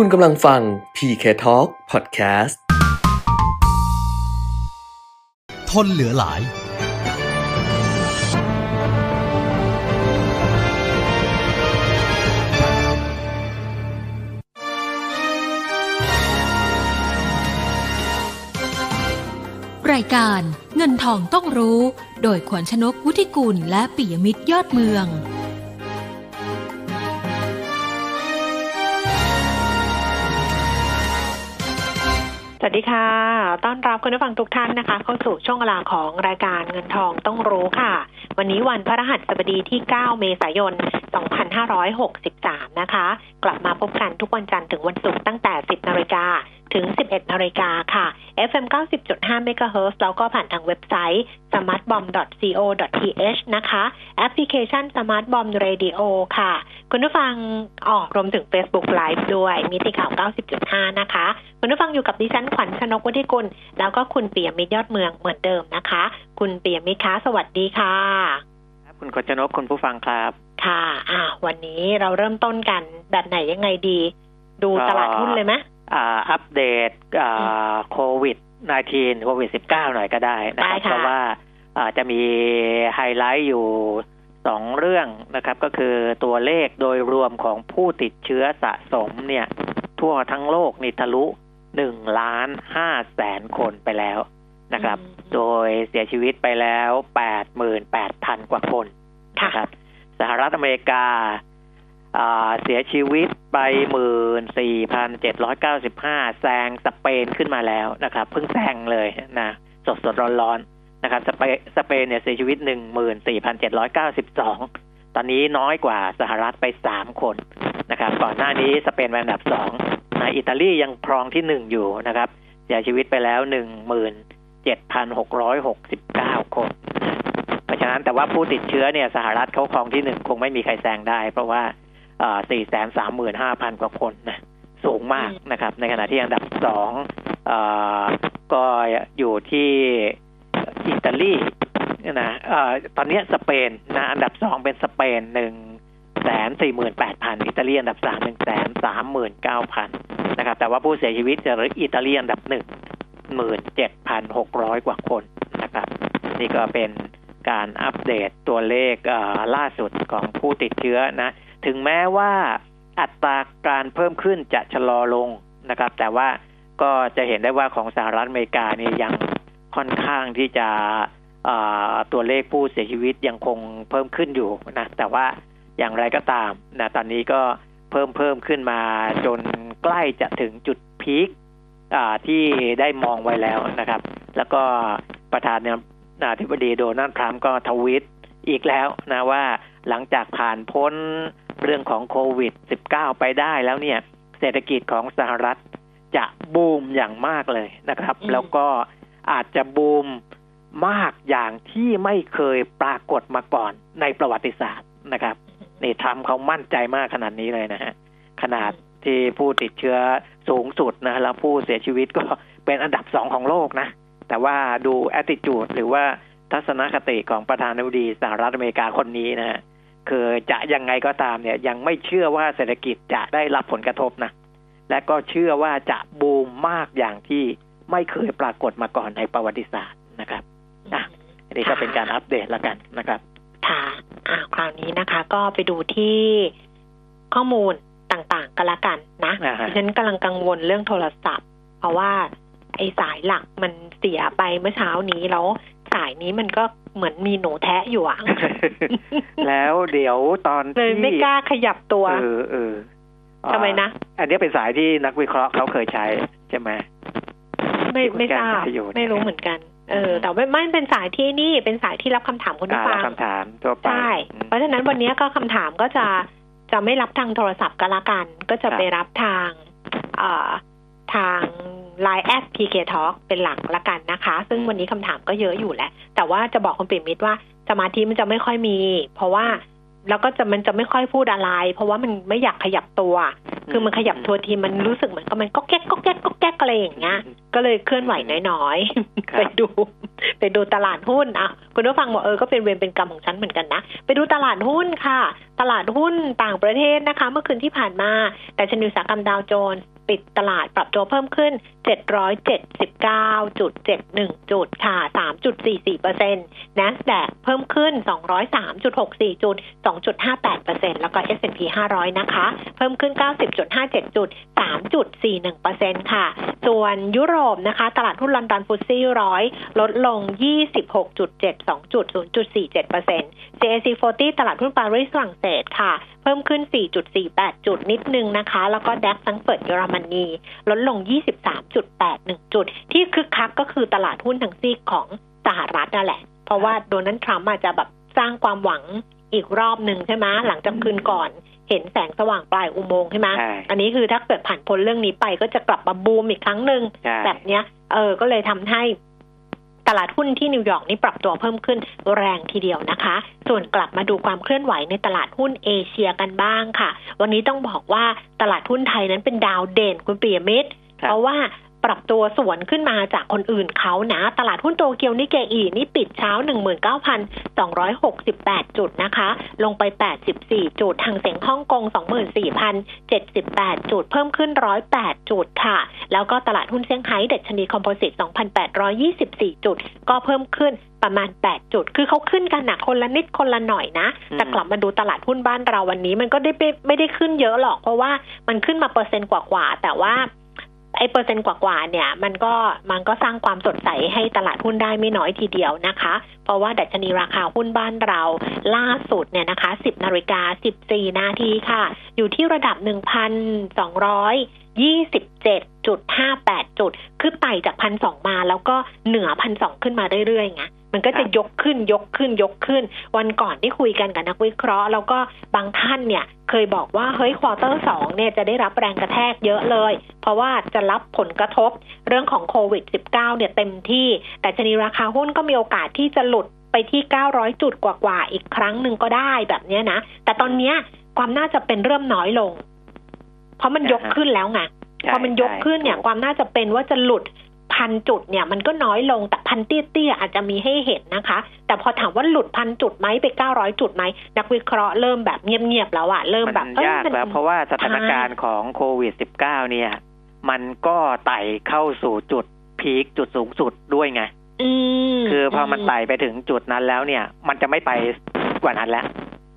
คุณกำลังฟัง PK Talk Podcast ทนเหลือหลาย รายการเงินทองต้องรู้ โดยขวัญชนกวุฒิกุลและปิยมิตรยอดเมือง วัสดีค่ะ ต้อนรับคุณผู้ฟังทุกท่านนะคะ เข้าสู่ช่วงเวลาของรายการเงินทองต้องรู้ค่ะ วันนี้วันพระรหัสบดีที่ 9 เมษายน 2563 นะคะ กลับมาพบกันทุกวันจันทร์ถึงวันศุกร์ตั้งแต่ 10 นาฬิกาถึง 11นาฬิกาค่ะ FM 90.5 MHz แล้วก็ผ่านทางเว็บไซต์ smartbomb.co.th นะคะ แอปพลิเคชัน Smart Bomb Radio ค่ะ คุณผู้ฟังออกรวมถึง Facebook Live ด้วยมีที่ข่าว 90.5 นะคะ คุณผู้ฟังอยู่กับดิฉันขวัญชนกวุฒิกุล แล้วก็คุณเปียมิตรยอดเมืองเหมือนเดิมนะคะ คุณเปียมิตรคะสวัสดีค่ะ ครับ คุณขจนกคุณผู้ฟังครับ ค่ะ อ่าวันนี้เราเริ่มต้นกันแบบไหนยังไงดี ดูก็ตลาดหุ้นเลยไหม อ่าอัปเดตอ่าโควิด -19 โควิด 19 หน่อยก็ได้นะคได้รับค่ะเพราะว่าอ่าจะมีไฮไลท์อยู่สองเรื่องนะครับ ก็คือตัวเลขโดยรวมของผู้ติดเชื้อสะสมเนี่ย ทั่วทั้งโลกนี่ทะลุหนึ่งล้านห้าแสนคนไปแล้วนะครับ โดยเสียชีวิตไปแล้วแปดหมื่นแปดพันกว่าคนค่ะนะครับ สหรัฐอเมริกาอ่า เสียชีวิตไปหมื่นสี่พันเจ็ดร้อยเก้าสิบห้าแซงสเปนขึ้นมาแล้วนะครับ เพิ่งแซงเลยนะสดสดร้อนร้อนๆนะครับสเปนสเปนเนี่ยเสียชีวิตหนึ่งหมื่นสี่พันเจ็ดร้อยเก้าสิบสองตอนนี้น้อยกว่าสหรัฐไปสามคนนะครับ ก่อนหน้านี้สเปนเป็นอันดับสองนะอิตาลียังครองที่หนึ่งอยู่นะครับเสียชีวิตไปแล้วหนึ่งหมื่นเจ็ดพันหกร้อยหกสิบเก้าคนเพราะฉะนั้นแต่ว่าผู้ติดเชื้อเนี่ยสหรัฐเขาครองที่หนึ่งคงไม่มีใครแซงได้ เพราะว่า สี่แสนสามหมื่นห้าพันกว่าคนนะสูงมากนะครับ ในขณะที่อันดับสองเออก็อยู่ที่อิตาลีนะเอ่อตอนเนี้ยสเปนนะอันดับสองเป็นสเปนหนึ่งแสนสี่หมื่นแปดพันอิตาลีอันดับสามหนึ่งแสนสามหมื่นเก้าพันนะครับ แต่ว่าผู้เสียชีวิตจะอิตาลีอันดับหนึ่งหมื่นเจ็ดพันหกร้อยกว่าคนนะครับ นี่ก็เป็นการอัปเดตตัวเลขเอ่อล่าสุดของผู้ติดเชื้อนะ ถึงแม้ว่าอัตราการเพิ่มขึ้นจะชะลอลงนะครับ แต่ว่าก็จะเห็นได้ว่าของสหรัฐอเมริกานี่ยังค่อนข้างที่จะตัวเลขผู้เสียชีวิตยังคงเพิ่มขึ้นอยู่นะแต่ว่าอย่างไรก็ตามนะตอนนี้ก็เพิ่มเพิ่มขึ้นมาจนใกล้จะถึงจุดพีคที่ได้มองไว้แล้วนะครับ แล้วก็ประธานเนี่ยนาธิบดีโดนัลด์ทรัมป์ก็ทวีตอีกแล้วนะว่าหลังจากผ่านพ้น เรื่องของโควิด -19 ไปได้แล้วเนี่ย เศรษฐกิจของสหรัฐจะบูมอย่างมากเลยนะครับอืมแล้วก็อาจจะบูมมากอย่างที่ไม่เคยปรากฏมาก่อนในประวัติศาสตร์นะครับนี่ทำเขามั่นใจมากขนาดนี้เลยนะฮะขนาดที่ผู้ติดเชื้อสูงสุดนะแล้วผู้เสียชีวิตก็เป็นอันดับสองของโลกนะ แต่ว่าดู attitude หรือว่าทัศนคติของประธานาธิบดีสหรัฐอเมริกาคนนี้นะฮะ คือจะยังไงก็ตามเนี่ยยังไม่เชื่อว่าเศรษฐกิจจะได้รับผลกระทบนะและก็เชื่อว่าจะบูมมากอย่างที่ไม่เคยปรากฏมาก่อนในประวัติศาสตร์นะครับอะอันนี้ก็เป็นการอัปเดตแล้วกันนะครับค่ะอ่าคราวนี้นะคะ ก็ไปดูที่ข้อมูลต่างๆกันละกันนะอ่าฮะดิฉันกำลังกังวลเรื่องโทรศัพท์ เพราะว่าไอ้สายหลักมันเสียไปเมื่อเช้านี้แล้ว สายนี้มันก็เหมือนมีหนูแทะอยู่อะแล้วเดี๋ยวตอนเลยที่ไม่กล้าขยับตัว เออเอออ่าทำไมนะ อันนี้เป็นสายที่นักวิเคราะห์เขาเคยใช้ใช่ไหมไม่ที่คุณไม่แก้ทราบวิทยุเนี่ยไม่รู้เหมือนกัน เออ แต่ว่าไม่เป็นสายที่นี่เป็นสายที่รับคำถามคุณผู้อ่าฟัรับงคำถามทั่วไปใช่อืมเพราะฉะนั้นวันนี้ก็คำถามก็จะจะไม่รับทางโทรศัพท์ก็แล้วกัน ก็จะครับไปรับทาง เอ่อ ทาง Line แอป PK Talk เป็นหลักละกันนะคะ ซึ่งวันนี้คำถามก็เยอะอยู่แหละ แต่ว่าจะบอกคุณปิ่มมิตรว่าสมาธิมันจะไม่ค่อยมี เพราะว่าแล้วก็จะมันจะไม่ค่อยพูดอะไร เพราะว่ามันไม่อยากขยับตัว คือมันขยับตัวทีมันรู้สึกเหมือนกับมันก็แก๊กก็แก๊กก็แก๊กอะไรอย่างเงี้ยก็เลยเคลื่อนไหวน้อยครัๆบไปดู ไปดูตลาดหุ้นอะคุณผู้ฟังบอกเออก็เป็นเวรเป็นกรรมของฉันเหมือนกันนะ ไปดูตลาดหุ้นค่ะ ตลาดหุ้นต่างประเทศนะคะ เมื่อคืนที่ผ่านมา แต่ชนิวสากรรมดาวโจนส์ปิดตลาดปรับตัวเพิ่มขึ้น 779.71 จุดค่ะ 3.44เปอร์เซ็นต์ NASDAQ เพิ่มขึ้น 203.64 จุด 2.58เปอร์เซ็นต์แล้วก็ S&P 500 นะคะ เพิ่มขึ้น 90.57 จุด 3.41เปอร์เซ็นต์ค่ะ ส่วนยุโรปนะคะ ตลาดหุ้นลอนดอนฟุตซี่ร้อยลดลง 26.72 จุด 0.47เปอร์เซ็นต์ CAC 40 ตลาดหุ้นปารีสฝรั่งเศสค่ะ เพิ่มขึ้น 4.48 จุดนิดนึงนะคะ แล้วก็แดกซังเฟิร์ตเยอรมนีลดลง 23.81 จุด ที่คึกคักก็คือตลาดหุ้นทั้งซีกของสหรัฐนั่นแหละ เพราะว่าโดนัลด์ทรัมป์อาจจะแบบสร้างความหวังอีกรอบหนึ่งใช่ไหมหลังจากคืนก่อนเห็นแสงสว่างปลายอุโมงค์ใช่ไหมใช่อันนี้คือถ้าเกิดผ่านพ้นเรื่องนี้ไปก็จะกลับมาบูมอีกครั้งหนึ่งใช่แบบเนี้ย เออ ก็เลยทำให้ ตลาดหุ้นที่นิวยอร์กนี่ปรับตัวเพิ่มขึ้นแรงทีเดียวนะคะ ส่วนกลับมาดูความเคลื่อนไหวในตลาดหุ้นเอเชียกันบ้างค่ะ วันนี้ต้องบอกว่าตลาดหุ้นไทยนั้นเป็นดาวเด่นคุณปิยมิตรครับเพราะว่า ปรับตัวสวนขึ้นมาจากคนอื่นเขานะ ตลาดหุ้นโตเกียวนิเกอีนี่ปิดเช้า 19,268 จุดนะคะ ลงไป 84 จุดทางเสียงฮ่องกง 24,078 จุด เพิ่มขึ้น 108 จุดค่ะ แล้วก็ตลาดหุ้นเซี่ยงไฮ้เดัชนีคอมโพสิต 2,824 จุด ก็เพิ่มขึ้นประมาณ 8 จุด คือเขาขึ้นกันหนักคนละนิดคนละหน่อยนะ แต่กลับมาดูตลาดหุ้นบ้านเราวันนี้ มันก็ได้ไม่ไม่ได้ขึ้นเยอะหรอก เพราะว่ามันขึ้นมาเปอร์เซ็นต์กว่าๆ แต่ว่า ไอ้เปอร์เซ็นต์กว่าๆเนี่ยมันก็มันก็สร้างความสดใสให้ตลาดหุ้นได้ไม่น้อยทีเดียวนะคะ เพราะว่าดัชนีราคาหุ้นบ้านเราล่าสุดเนี่ยนะคะ 10นาฬิกา14 นาทีค่ะ อยู่ที่ระดับ 1,227.58 จุด คือไต่จากพันสองมาแล้วก็เหนือพันสองขึ้นมาเรื่อยๆไงมันก็จะยกขึ้นยกขึ้นยกขึ้น วันก่อนที่คุยกันกับนักวิเคราะห์ แล้วก็บางท่านเนี่ยเคยบอกว่าเฮ้ยควอเตอร์สองเนี่ยจะได้รับแรงกระแทกเยอะเลย เพราะว่าจะรับผลกระทบเรื่องของโควิด -19 เนี่ยเต็มที่ แต่ชนีราคาหุ้นก็มีโอกาสที่จะหลุดไปที่ 900 จุดกว่าๆอีกครั้งหนึ่งก็ได้แบบเนี้ยนะ แต่ตอนเนี้ยความน่าจะเป็นเริ่มน้อยลง เพราะมันยกขึ้นแล้วไงใช่พอมันยกขึ้นเนี่ยใช่ความน่าจะเป็นว่าจะหลุด พันจุดเนี่ยมันก็น้อยลงแต่พันเตี้ยๆอาจจะมีให้เห็นนะคะ แต่พอถามว่าหลุดพันจุดไหมไปเก้าร้อยจุดไหมนักวิเคราะห์เริ่มแบบเงียบๆแล้วอะเริ่มมันแบบเอ้ยากมันแล้วเพราะว่าสถานการณ์ของโควิด -19 เนี่ย มันก็ไต่เข้าสู่จุดพีคจุดสูงสุดด้วยไงอืมคือพอมันไต่ไปถึงจุดนั้นแล้วเนี่ย มันจะไม่ไปกว่านั้นแล้ว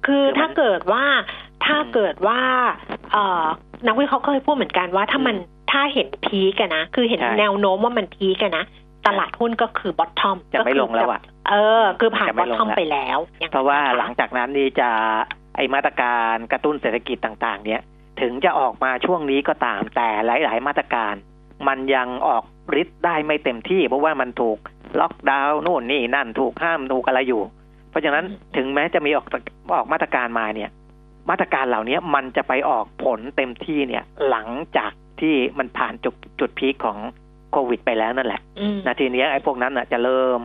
คือคือมันถ้าเกิดว่าถ้าอืมเกิดว่าเอ่อนักวิเคราะห์เคยพูดเหมือนกันว่าถ้ามัน ถ้าเห็นพีกันนะ คือเห็นใช่แนวโน้มว่ามันพีกันนะตลาดหุ้นก็คือบอททอมจะไม่ลงแล้วอะเออ คือผ่านจะบไม่อทลงทอมแล้วไปแล้วอย่งเพราะว่านั้นนคหลังจากนั้นนี่จะไอมาตรการกระตุ้นเศรษฐกิจต่าง ๆ เนี่ยถึงจะออกมาช่วงนี้ก็ตามแต่หลาย ๆ มาตรการ มันยังออกฤทธิ์ได้ไม่เต็มที่ เพราะว่ามันถูกล็อกดาวน์นู่นนี่นั่นถูกห้ามถูกอะไรอยู่ เพราะฉะนั้นถึงแม้จะมีออกออกมาตรการมาเนี่ย มาตรการเหล่านี้มันจะไปออกผลเต็มที่เนี่ย หลังจาก ที่มันผ่านจุดจุดพีคของโควิด ไปแล้วนั่นแหละอืมนาทีนี้ไอ้พวกนั้นน่ะจะเริ่ม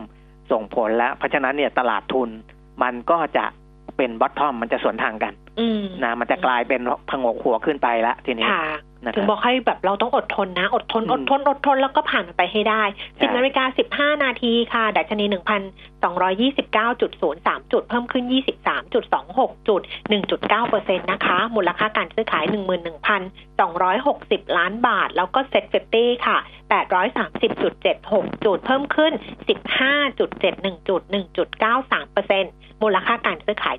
ส่งผลแล้ว เพราะฉะนั้นเนี่ยตลาดทุนมันก็จะเป็นบอททอมมันจะสวนทางกันอืมนะมันจะกลายเป็นผงกหัวขึ้นไปละทีนี้ค่ะนะค ถึงรับบอกให้แบบเราต้องอดทนนะ อดทนอืมอดทนอดทนแล้วก็ผ่านมันไปให้ได้ใช่10นาฬิกา15นาทีค่ะดัชนี1,229.03จุด เพิ่มขึ้น23.26จุด1.9เปอร์เซ็นต์นะคะ มูลค่าการซื้อขาย11,260ล้านบาท แล้วก็ SET fifty ค่ะ830.76 จุด เพิ่มขึ้น 15.71 จุด 1.93เปอร์เซ็นต์มูลค่าการซื้อขาย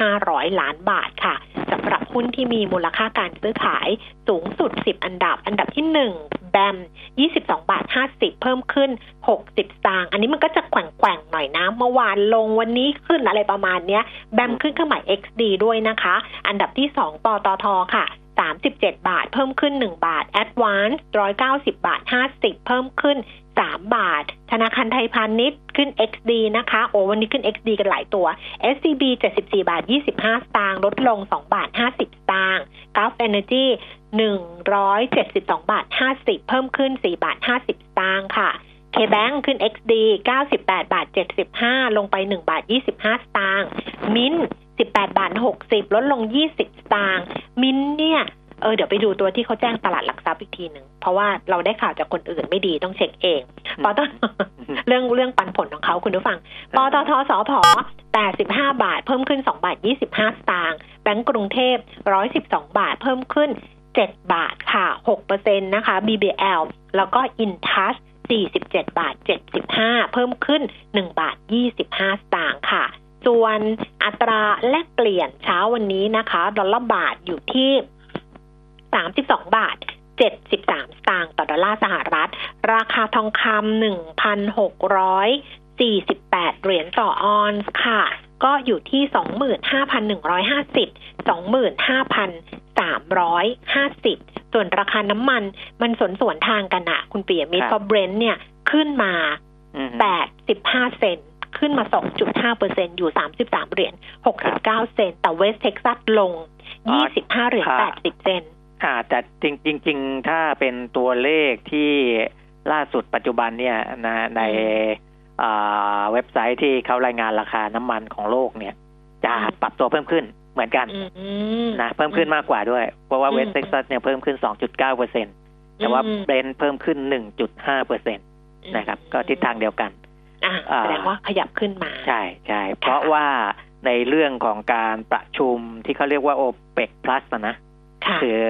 7,500 ล้านบาทค่ะสำหรับหุ้นที่มีมูลค่าการซื้อขายสูงสุด 10 อันดับ อันดับที่ 1 แบม 22 บาท 50 เพิ่มขึ้น 60สตางค์อันนี้มันก็จะแกว่งๆหน่อยนะ เมื่อวานลงวันนี้ขึ้นอะไรประมาณเนี้ย แบมขึ้นเครื่องหมาย XD ด้วยนะคะ อันดับที่ 2 ปตทค่ะ 37 บาท เพิ่มขึ้น 1 บาท Advance 190 บาท 50 เพิ่มขึ้น 3 บาท ธนาคารไทยพาณิชย์ขึ้น XD นะคะ โอ้วันนี้ขึ้น XD กันหลายตัว SCB 74 บาท 25 สตางค์ลดลง 2 บาท 50 สตางค์ Gulf Energy 172 บาท 50 เพิ่มขึ้น 4 บาท 50 สตางค์ค่ะ KBank ขึ้น XD 98 บาท 75 ลงไป 1 บาท 25 สตางค์ Mint มิน18บาท60ลดลง20สตางค์มินเนี่ยเออเดี๋ยวไปดูตัวที่เขาแจ้งตลาดหลักทรัพย์อีกทีหนึ่ง เพราะว่าเราได้ข่าวจากคนอื่นไม่ดีต้องเช็คเองปตทเรื่องเรื่องปันผลของเขาคุณผู้ฟังปตทสพ85บาท เพิ่มขึ้น2บาท25สตางค์แบงก์กรุงเทพ112บาท เพิ่มขึ้น7บาทค่ะ6%นะคะ BBL แล้วก็ InTouch 47 บาท 75 เพิ่มขึ้น 1 บาท 25สตางค์ค่ะ ส่วนอัตราแลกเปลี่ยนเช้าวันนี้นะคะ ดอลลาร์บาทอยู่ที่32บาท73สตางค์ต่อดอลลาร์สหรัฐ ราคาทองคำ1,648เหรียญต่อออนซ์ค่ะ ก็อยู่ที่25,150 25,350ส่วนราคาน้ำมันมันสวนสวนทางกันอะคุณเปียมิตรครับเพราะเบรนท์เนี่ยขึ้นมาอืม85เซนต์ ขึ้นมา 2.5เปอร์เซ็นอยู่ 33 เหรียญ 69 เซนต์แต่เวสเท็กซัสลงอ๋อ25 เหรียญค่ะ80 เซนต์อ่าแต่จริงจริงๆถ้าเป็นตัวเลขที่ล่าสุดปัจจุบันเนี่ยนะในอ่าเว็บไซต์ที่เขารายงานราคาน้ำมันของโลกเนี่ย จะปรับตัวเพิ่มขึ้นเหมือนกันอืมนะเพิ่มขึ้นมากกว่าด้วย เพราะว่าอืมเวสเท็กซัสเนี่ยเพิ่มขึ้น 2.9เปอร์เซ็นแต่ว่าอืมเบรนท์เพิ่มขึ้น 1.5เปอร์เซ็นตนะครับ ก็ทิศทางเดียวกันอ่าอ่า แสดงว่าขยับขึ้นมา ใช่ใช่เพราะว่าในเรื่องของการประชุมที่เขาเรียกว่า OPEC Plus นะนะค่ะคือ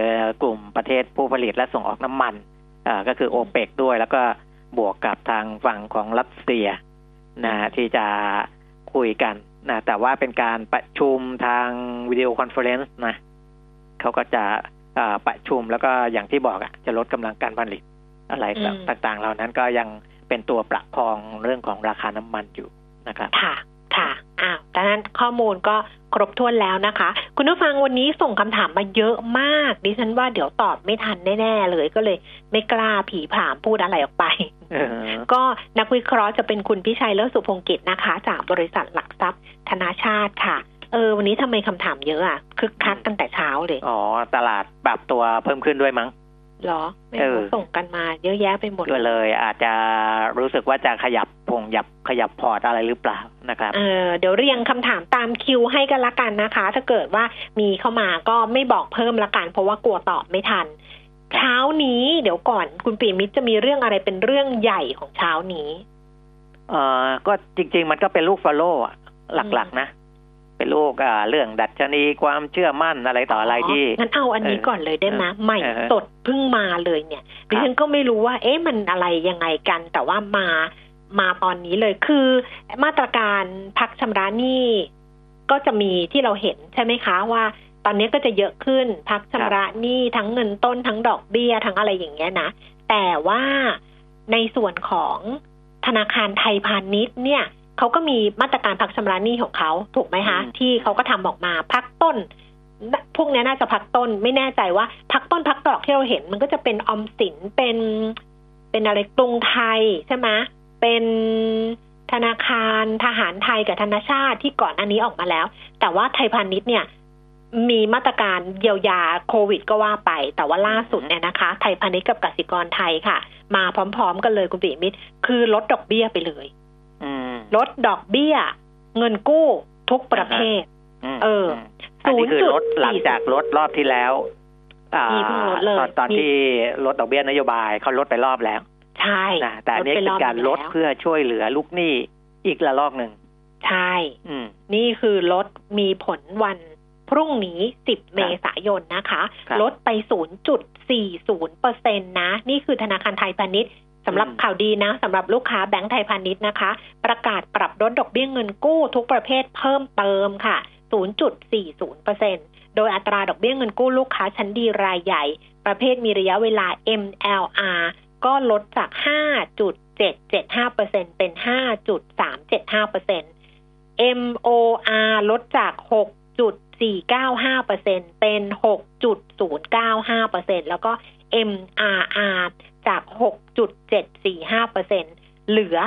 กลุ่มประเทศผู้ผลิตและส่งออกน้ำมันอ่าก็คือโอเปกด้วย แล้วก็บวกกับทางฝั่งของรัสเซียนะที่จะคุยกันนะแต่ว่าเป็นการประชุมทาง video conference นะเขาก็จะอ่าประชุมแล้วก็อย่างที่บอกอะจะลดกำลังการผลิตอะไรอืมต่างๆ เหล่านั้นก็ยัง เป็นตัวประคองเรื่องของราคาน้ำมันอยู่นะครับค่ะค่ะอ้าวดังนั้นข้อมูลก็ครบถ้วนแล้วนะคะ คุณผู้ฟังวันนี้ส่งคำถามมาเยอะมาก ดิฉันว่าเดี๋ยวตอบไม่ทันแน่ๆเลยก็เลย ไม่กล้าผีผามพูดอะไรออกไปเออก็นักวิเคราะห์จะเป็นคุณพิชัยเลิศสุพงกิจนะคะ จากบริษัทหลักทรัพย์ ธนาชาติค่ะ เออ วันนี้ทำไมคำถามเยอะอะคึกคักตั้งแต่เช้าเลย อ๋อ ตลาดปรับตัวเพิ่มขึ้นด้วยมั้งเหรอไม่เอรู้อส่งกันมา เยอะแยะไปหมดก็เลย อาจจะรู้สึกว่าจะขยับพงยับขยับพอร์ตอะไรหรือเปล่านะครับเออเดี๋ยวเรียงคำถามตามคิวให้กันละกันนะคะ ถ้าเกิดว่ามีเข้ามาก็ไม่บอกเพิ่มละกัน เพราะว่ากลัวตอบไม่ทัน เช้านี้เดี๋ยวก่อนคุณปีมิตรจะมีเรื่องอะไรเป็นเรื่องใหญ่ของเช้านี้ เออก็จริง ๆ มันก็เป็นลูกฟอลโล่อะหลักๆนะ เป็นลูกอ่าเรื่องดัชนีความเชื่อมั่นอะไรต่ออะไรที่งั้นเอาอันนี้เออก่อนเลยได้ไหมเออใหม่เออสดเพิ่งมาเลยเนี่ยดิฉันก็ไม่รู้ว่า เอ๊ะมันอะไรยังไงกัน แต่ว่ามามาตอนนี้เลยคือ มาตรการพักชำระหนี้ก็จะมีที่เราเห็นใช่ไหมคะว่า ตอนนี้ก็จะเยอะขึ้นพักชำระหนี้ทั้งเงินต้นทั้งดอกเบี้ยทั้งอะไรอย่างเงี้ยนะแต่ว่าในส่วนของธนาคารไทยพาณิชย์เนี่ย เขาก็มีมาตรการพักชำระหนี้ของเขาถูกไหมคะอืมที่เขาก็ทำออกมาพักต้น พวกเนี้ยน่าจะพักต้นไม่แน่ใจว่า พักต้นพักดอกที่เราเห็น มันก็จะเป็นออมสินเป็นเป็นอะไรกรุงไทยใช่ไหมเป็นธนาคารทหารไทยกับธนาชาติที่ก่อนอันนี้ออกมาแล้ว แต่ว่าไทยพาณิชย์เนี่ย มีมาตรการเยียวยาโควิดก็ว่าไป แต่ว่าล่าสุดเนี่ยนะคะ ไทยพาณิชย์กับกสิกรไทยค่ะ มาพร้อมๆกันเลยคุณปิยมิตรคือลดดอกเบี้ยไปเลยอืม ลดดอกเบี้ย เงินกู้ทุกประเภทมเออมอันนี้คือลด0.40หลังจากลดรอบที่แล้วอ่ามีเพิ่งลดเลยตอนตอนมีที่ลดดอกเบี้ยนโยบายเขาลดไปรอบแล้ว ใช่นะแต่อันนี้ไปคือการลดแล้วเพื่อช่วยเหลือลูกหนี้อีกระลอกหนึ่งใช่อืมนี่คือลดมีผลวันพรุ่งนี้ 10 เมษายนนะคะครับลดไป 0.40เปอร์เซ็นต์นะ นี่คือธนาคารไทยพาณิชย์ สำหรับอืมข่าวดีนะสำหรับลูกค้าแบงก์ไทยพาณิชย์นะคะ ประกาศปรับลดดอกเบี้ยเงินกู้ทุกประเภทเพิ่มเติมค่ะ 0.40เปอร์เซ็นต์โดยอัตราดอกเบี้ยเงินกู้ลูกค้าชั้นดีรายใหญ่ ประเภทมีระยะเวลา MLR ก็ลดจาก 5.775เปอร์เซ็นเป็น 5.375เปอร์เซ็น MOR ลดจาก 6.495เปอร์เซ็นเป็น 6.095เปอร์เซ็นแล้วก็ MRR จาก 6.745เปอร์เซ็นเหลือ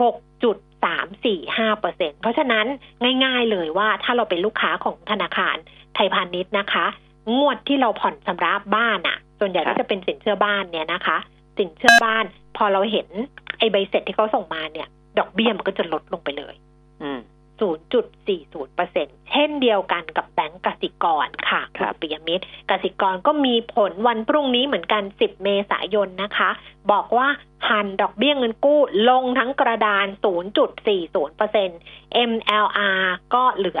6.345เปอร์เซ็นเพราะฉะนั้นง่ายๆเลยว่าถ้าเราเป็นลูกค้าของธนาคารไทยพาณิชย์นะคะ งวดที่เราผ่อนชำระบ้านอะ่ะ ส่วนใหญ่ก็จะเป็นสินเชื่อบ้านเนี่ยนะคะ สินเชื่อบ้าน พอเราเห็นไอ้ใบเสร็จที่เขาส่งมาเนี่ย ดอกเบี้ยมันก็จะลดลงไปเลย อืม 0.40%เช่นเดียวกันกับแบงก์กสิกรค่ะครัณบปิยมิตรกสิกรก็มีผลวันพรุ่งนี้เหมือนกัน 10 เมษายนนะคะ บอกว่าหันดอกเบี้ยเงินกู้ลงทั้งกระดาน 0.40% MLR ก็เหลือ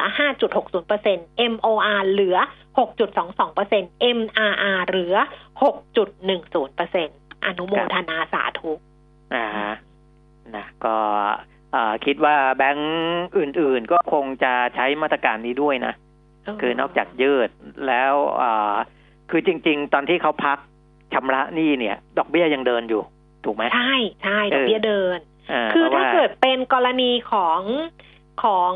5.60% MOR เหลือ 6.22% MRR เหลือ 6.10%อนุโมทนาสาธุอ่าฮะนะก็เอ่อ คิดว่าแบงก์อื่น ๆ ก็คงจะใช้มาตรการนี้ด้วยนะ คือนอกจากยืดแล้วเอ่อคือจริง ๆ ตอนที่เขาพักชำระหนี้เนี่ย ดอกเบี้ยยังเดินอยู่ ถูกไหมใช่ใช่ดอกเบี้ยเดินาคือพระถ้าว่เกิดเป็นกรณีของของ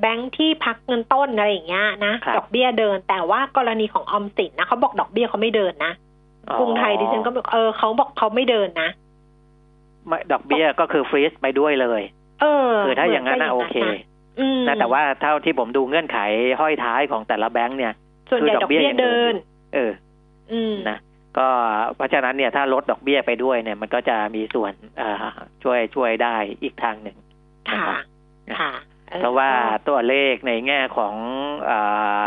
แบงค์ที่พักเงินต้นอะไรอย่างเงี้ยนะครับดอกเบี้ยเดิน แต่ว่ากรณีของออมสินนะเขาบอกดอกเบี้ยเขาไม่เดินนะอ๋อกรุงไทยดิฉันก็บอกเออเขาบอกเขาไม่เดินนะไม่ ดอกเบี้ยก็คือฟรีซไปด้วยเลยเออคือถ้าอย่างนั้นน่ะโอเคอืมนะแต่ว่าเท่าที่ผมดูเงื่อนไขห้อยท้ายของแต่ละแบงก์เนี่ยส่วนใหญ่คือดดออกกเบี้เบี้ยยยังเดิเดินนเอออืมนะก็เพราะฉะนั้นเนี่ยถ้าลดดอกเบี้ยไปด้วยเนี่ย มันก็จะมีส่วนเอ่อช่วยช่วยได้อีกทางหนึ่งค่ะนะครับค่ะออเพราะว่าตัวเลขในแง่ของอ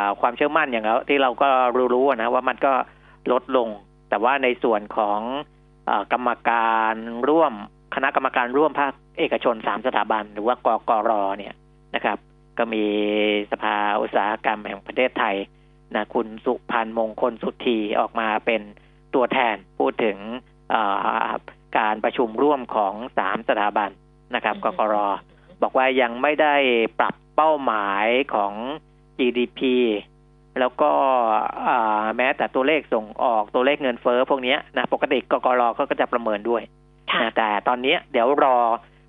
าความเชื่อมั่นอย่างเราที่เราก็รู้ๆอะนะว่ามันก็ลดลง แต่ว่าในส่วนของอา กรรมการร่วมคณะกรรมการร่วมภาคเอกชนสามสถาบัน หรือว่ากกรเนี่ยนะครับ ก็มีสภาอุตสาหกรรมแห่งประเทศไทยนะคุณสุพันธ์มงคลสุธีออกมาเป็นตัวแทนพูดถึงอ่าการประชุมร่วมของสามสถาบันนะครับกกรบอกว่ายังไม่ได้ปรับเป้าหมายของ GDP แล้วก็อ่าแม้แต่ตัวเลขส่งออกตัวเลขเงินเฟ้อพวกเนี้ยนะปกติกกรเขาก็จะประเมินด้วยค่ะนะแต่ตอนเนี้ยเดี๋ยวรอ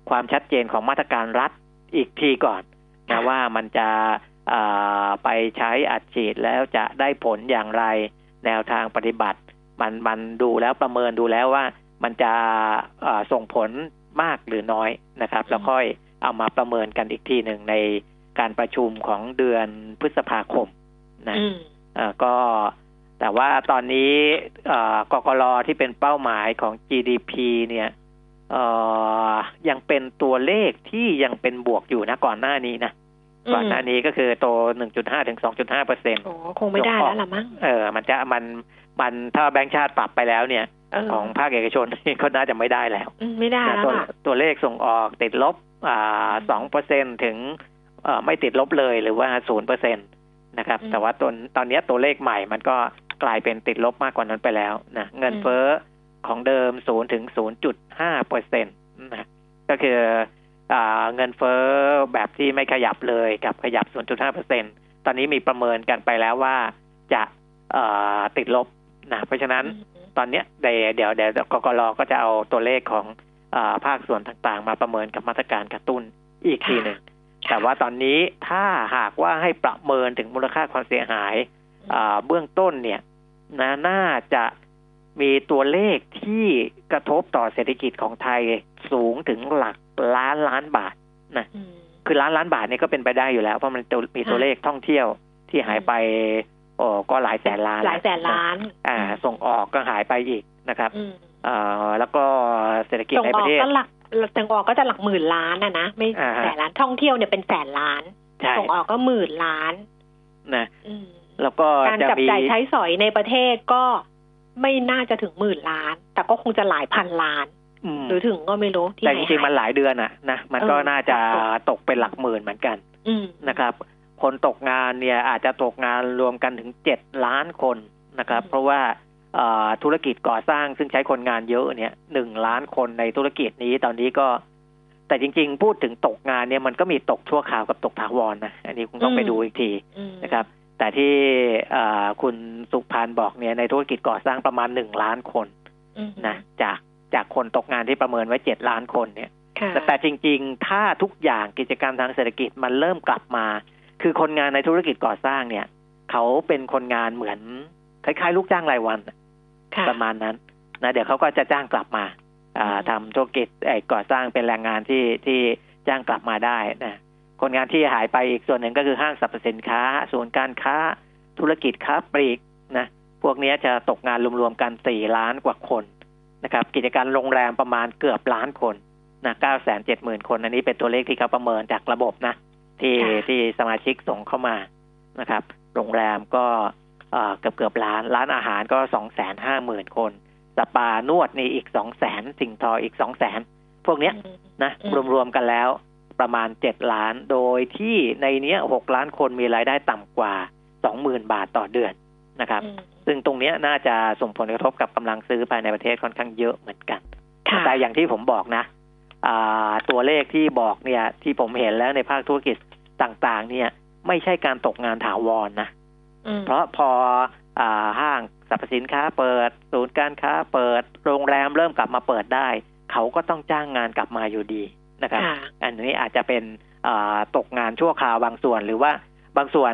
ความชัดเจนของมาตรการรัฐอีกทีก่อนนะค่ะว่ามันจะอ่าไปใช้อัดฉีดแล้วจะได้ผลอย่างไรแนวทางปฏิบัติ มันมันดูแล้วประเมินดูแล้วว่ามันจะอ่าส่งผลมากหรือน้อยนะครับ แล้วค่อยเอามาประเมินกันอีกทีหนึ่งในการประชุมของเดือนพฤษภาคม นะอืมเอ่อก็แต่ว่าตอนนี้เอ่อกกรที่เป็นเป้าหมายของ GDP เนี่ยเอ่อยังเป็นตัวเลขที่ยังเป็นบวกอยู่นะก่อนหน้านี้นะอืมก่อนหน้านี้ก็คือโต 1.5 ถึง 2.5เปอร์เซ็นต์โอ้คงไม่ได้แล้วล่ะมั้ง เออ มันจะมันมันถ้าแบงก์ชาติปรับไปแล้วเนี่ยเออของภาคเอกชนก็น่าจะไม่ได้แล้วอืมไม่ได้นะแล้วตัวล่ะตัวเลขส่งออกติดลบ อ่าสองเปอร์เซ็นถึงเอ่อไม่ติดลบเลยหรือว่าศูนย์เปอร์เซ็นต นะครับอืมแต่ว่าตอนตอนเนี้ยตัวเลขใหม่มันก็กลายเป็นติดลบมากกว่านั้นไปแล้วนะเงินอืมเฟ้อของเดิมศูนย์ถึงศูนย์จุดห้าเปอร์เซ็นตนะก็คืออ่าเงินเฟ้อแบบที่ไม่ขยับเลยกับขยับ 0.5เปอร์เซ็นตอนนี้มีประเมินกันไปแล้วว่าจะเอ่อติดลบนะเพราะฉะนั้นตอนเนี้ยเดี๋ยวเดี๋ยวเดี๋ยวกกรก็จะเอาตัวเลขของอาภาคส่วนต่างๆ มาประเมินกับมาตรการกระตุ้นอีกทีหนึ่ง แต่ว่าตอนนี้ถ้าหากว่าให้ประเมินถึงมูลค่าความเสียหายอ่าเบื้องต้นเนี่ยนะน่าจะมีตัวเลขที่กระทบต่อเศรษฐกิจของไทยสูงถึงหลักล้านล้านบาทอืมคือล้านล้านบาทเนี่ยก็เป็นไปได้อยู่แล้ว เพราะมันตัวมีตัวเลขท่องเที่ยวที่หายไปโอ้ก็หลายแสนล้านหลายแสนล้าน อ่า ส่งออกก็หายไปอีกนะครับอืมเอ่อแล้วก็เศรษฐกิจส่งในอปอกระเทศก็หลัก ส่งออกก็จะหลักหมื่นล้านนะนะไม่อ่าฮะแสนล้านท่องเที่ยวเนี่ยเป็นแสนล้านใช่ส่งออกก็หมื่นล้านนะอืมแล้วก็การจะจับมีจ่ายใช้สอยในประเทศก็ไม่น่าจะถึงหมื่นล้าน แต่ก็คงจะหลายพันล้านอืมหรือถึงก็ไม่รู้ที่แต่ไหจนริงๆมันหายหลายเดือนอะนะมันก็เออน่าจะตกตกเป็นหลักหมื่นเหมือนกันอืมนะครับ คนตกงานเนี่ยอาจจะตกงานรวมกันถึงเจ็ดล้านคนนะครับอืมเพราะว่าเอ่อ ธุรกิจก่อสร้างซึ่งใช้คนงานเยอะเนี่ยหนึ่งล้านคนในธุรกิจนี้ตอนนี้ก็ แต่จริง ๆ พูดถึงตกงานเนี่ยมันก็มีตกชั่วคราวกับตกถาวรนะอันนี้คงต้องไปดูอีกทีอืมนะครับ แต่ที่เอ่อคุณสุพานบอกเนี่ยในธุรกิจก่อสร้างประมาณหนึ่งล้านคนอืมนะจากจากคนตกงานที่ประเมินไว้เจ็ดล้านคนเนี่ยค่ะแต่แต่จริง ๆ ถ้าทุกอย่างกิจกรรมทางเศรษฐกิจมันเริ่มกลับมา คือคนงานในธุรกิจก่อสร้างเนี่ย เขาเป็นคนงานเหมือนคล้ายๆ ลูกจ้างรายวันค่ะ ประมาณนั้นนะเดี๋ยวเขาก็จะจ้างกลับมาอ่าอืมทำธุรกิจไอ้ก่อสร้างเป็นแรงงานที่ที่จ้างกลับมาได้นะคนงานที่หายไปอีกส่วนหนึ่งก็คือห้างสรรพสินค้าศูนย์การค้าธุรกิจค้าปลีกนะพวกเนี้ยจะตกงานรวมๆกันสี่ล้านกว่าคนนะครับ กิจการโรงแรมประมาณเกือบล้านคนนะเก้าแสนเจ็ดหมื่นคน อันนี้เป็นตัวเลขที่เขาประเมินจากระบบนะ ที่ค่ะที่สมาชิกส่งเข้ามานะครับ โรงแรมก็ เอ่อเกือบเกือบล้าน ร้านอาหารก็สองแสนห้าหมื่นคนสปานวดนี่อีกสองแสนสิ่งทออีกสองแสนพวกเนี้ยนะอืมรวมๆกันแล้วประมาณเจ็ดล้าน โดยที่ในเนี้ยหกล้านคนมีรายได้ต่ำกว่าสองหมื่นบาทต่อเดือนนะครับอืมซึ่งตรงเนี้ยน่าจะส่งผลกระทบกับกำลังซื้อภายในประเทศค่อนข้างเยอะเหมือนกันค่ะแต่อย่างที่ผมบอกนะอ่าตัวเลขที่บอกเนี่ยที่ผมเห็นแล้วในภาคธุรกิจต่าง ๆ เนี่ย ไม่ใช่การตกงานถาวรนะอืม เพราะพออ่าห้างสรรพสินค้าเปิด ศูนย์การค้าเปิด โรงแรมเริ่มกลับมาเปิดได้ เขาก็ต้องจ้างงานกลับมาอยู่ดีนะครับค่ะอันนี้อาจจะเป็นอ่าตกงานชั่วคราวบางส่วนหรือว่าบางส่วน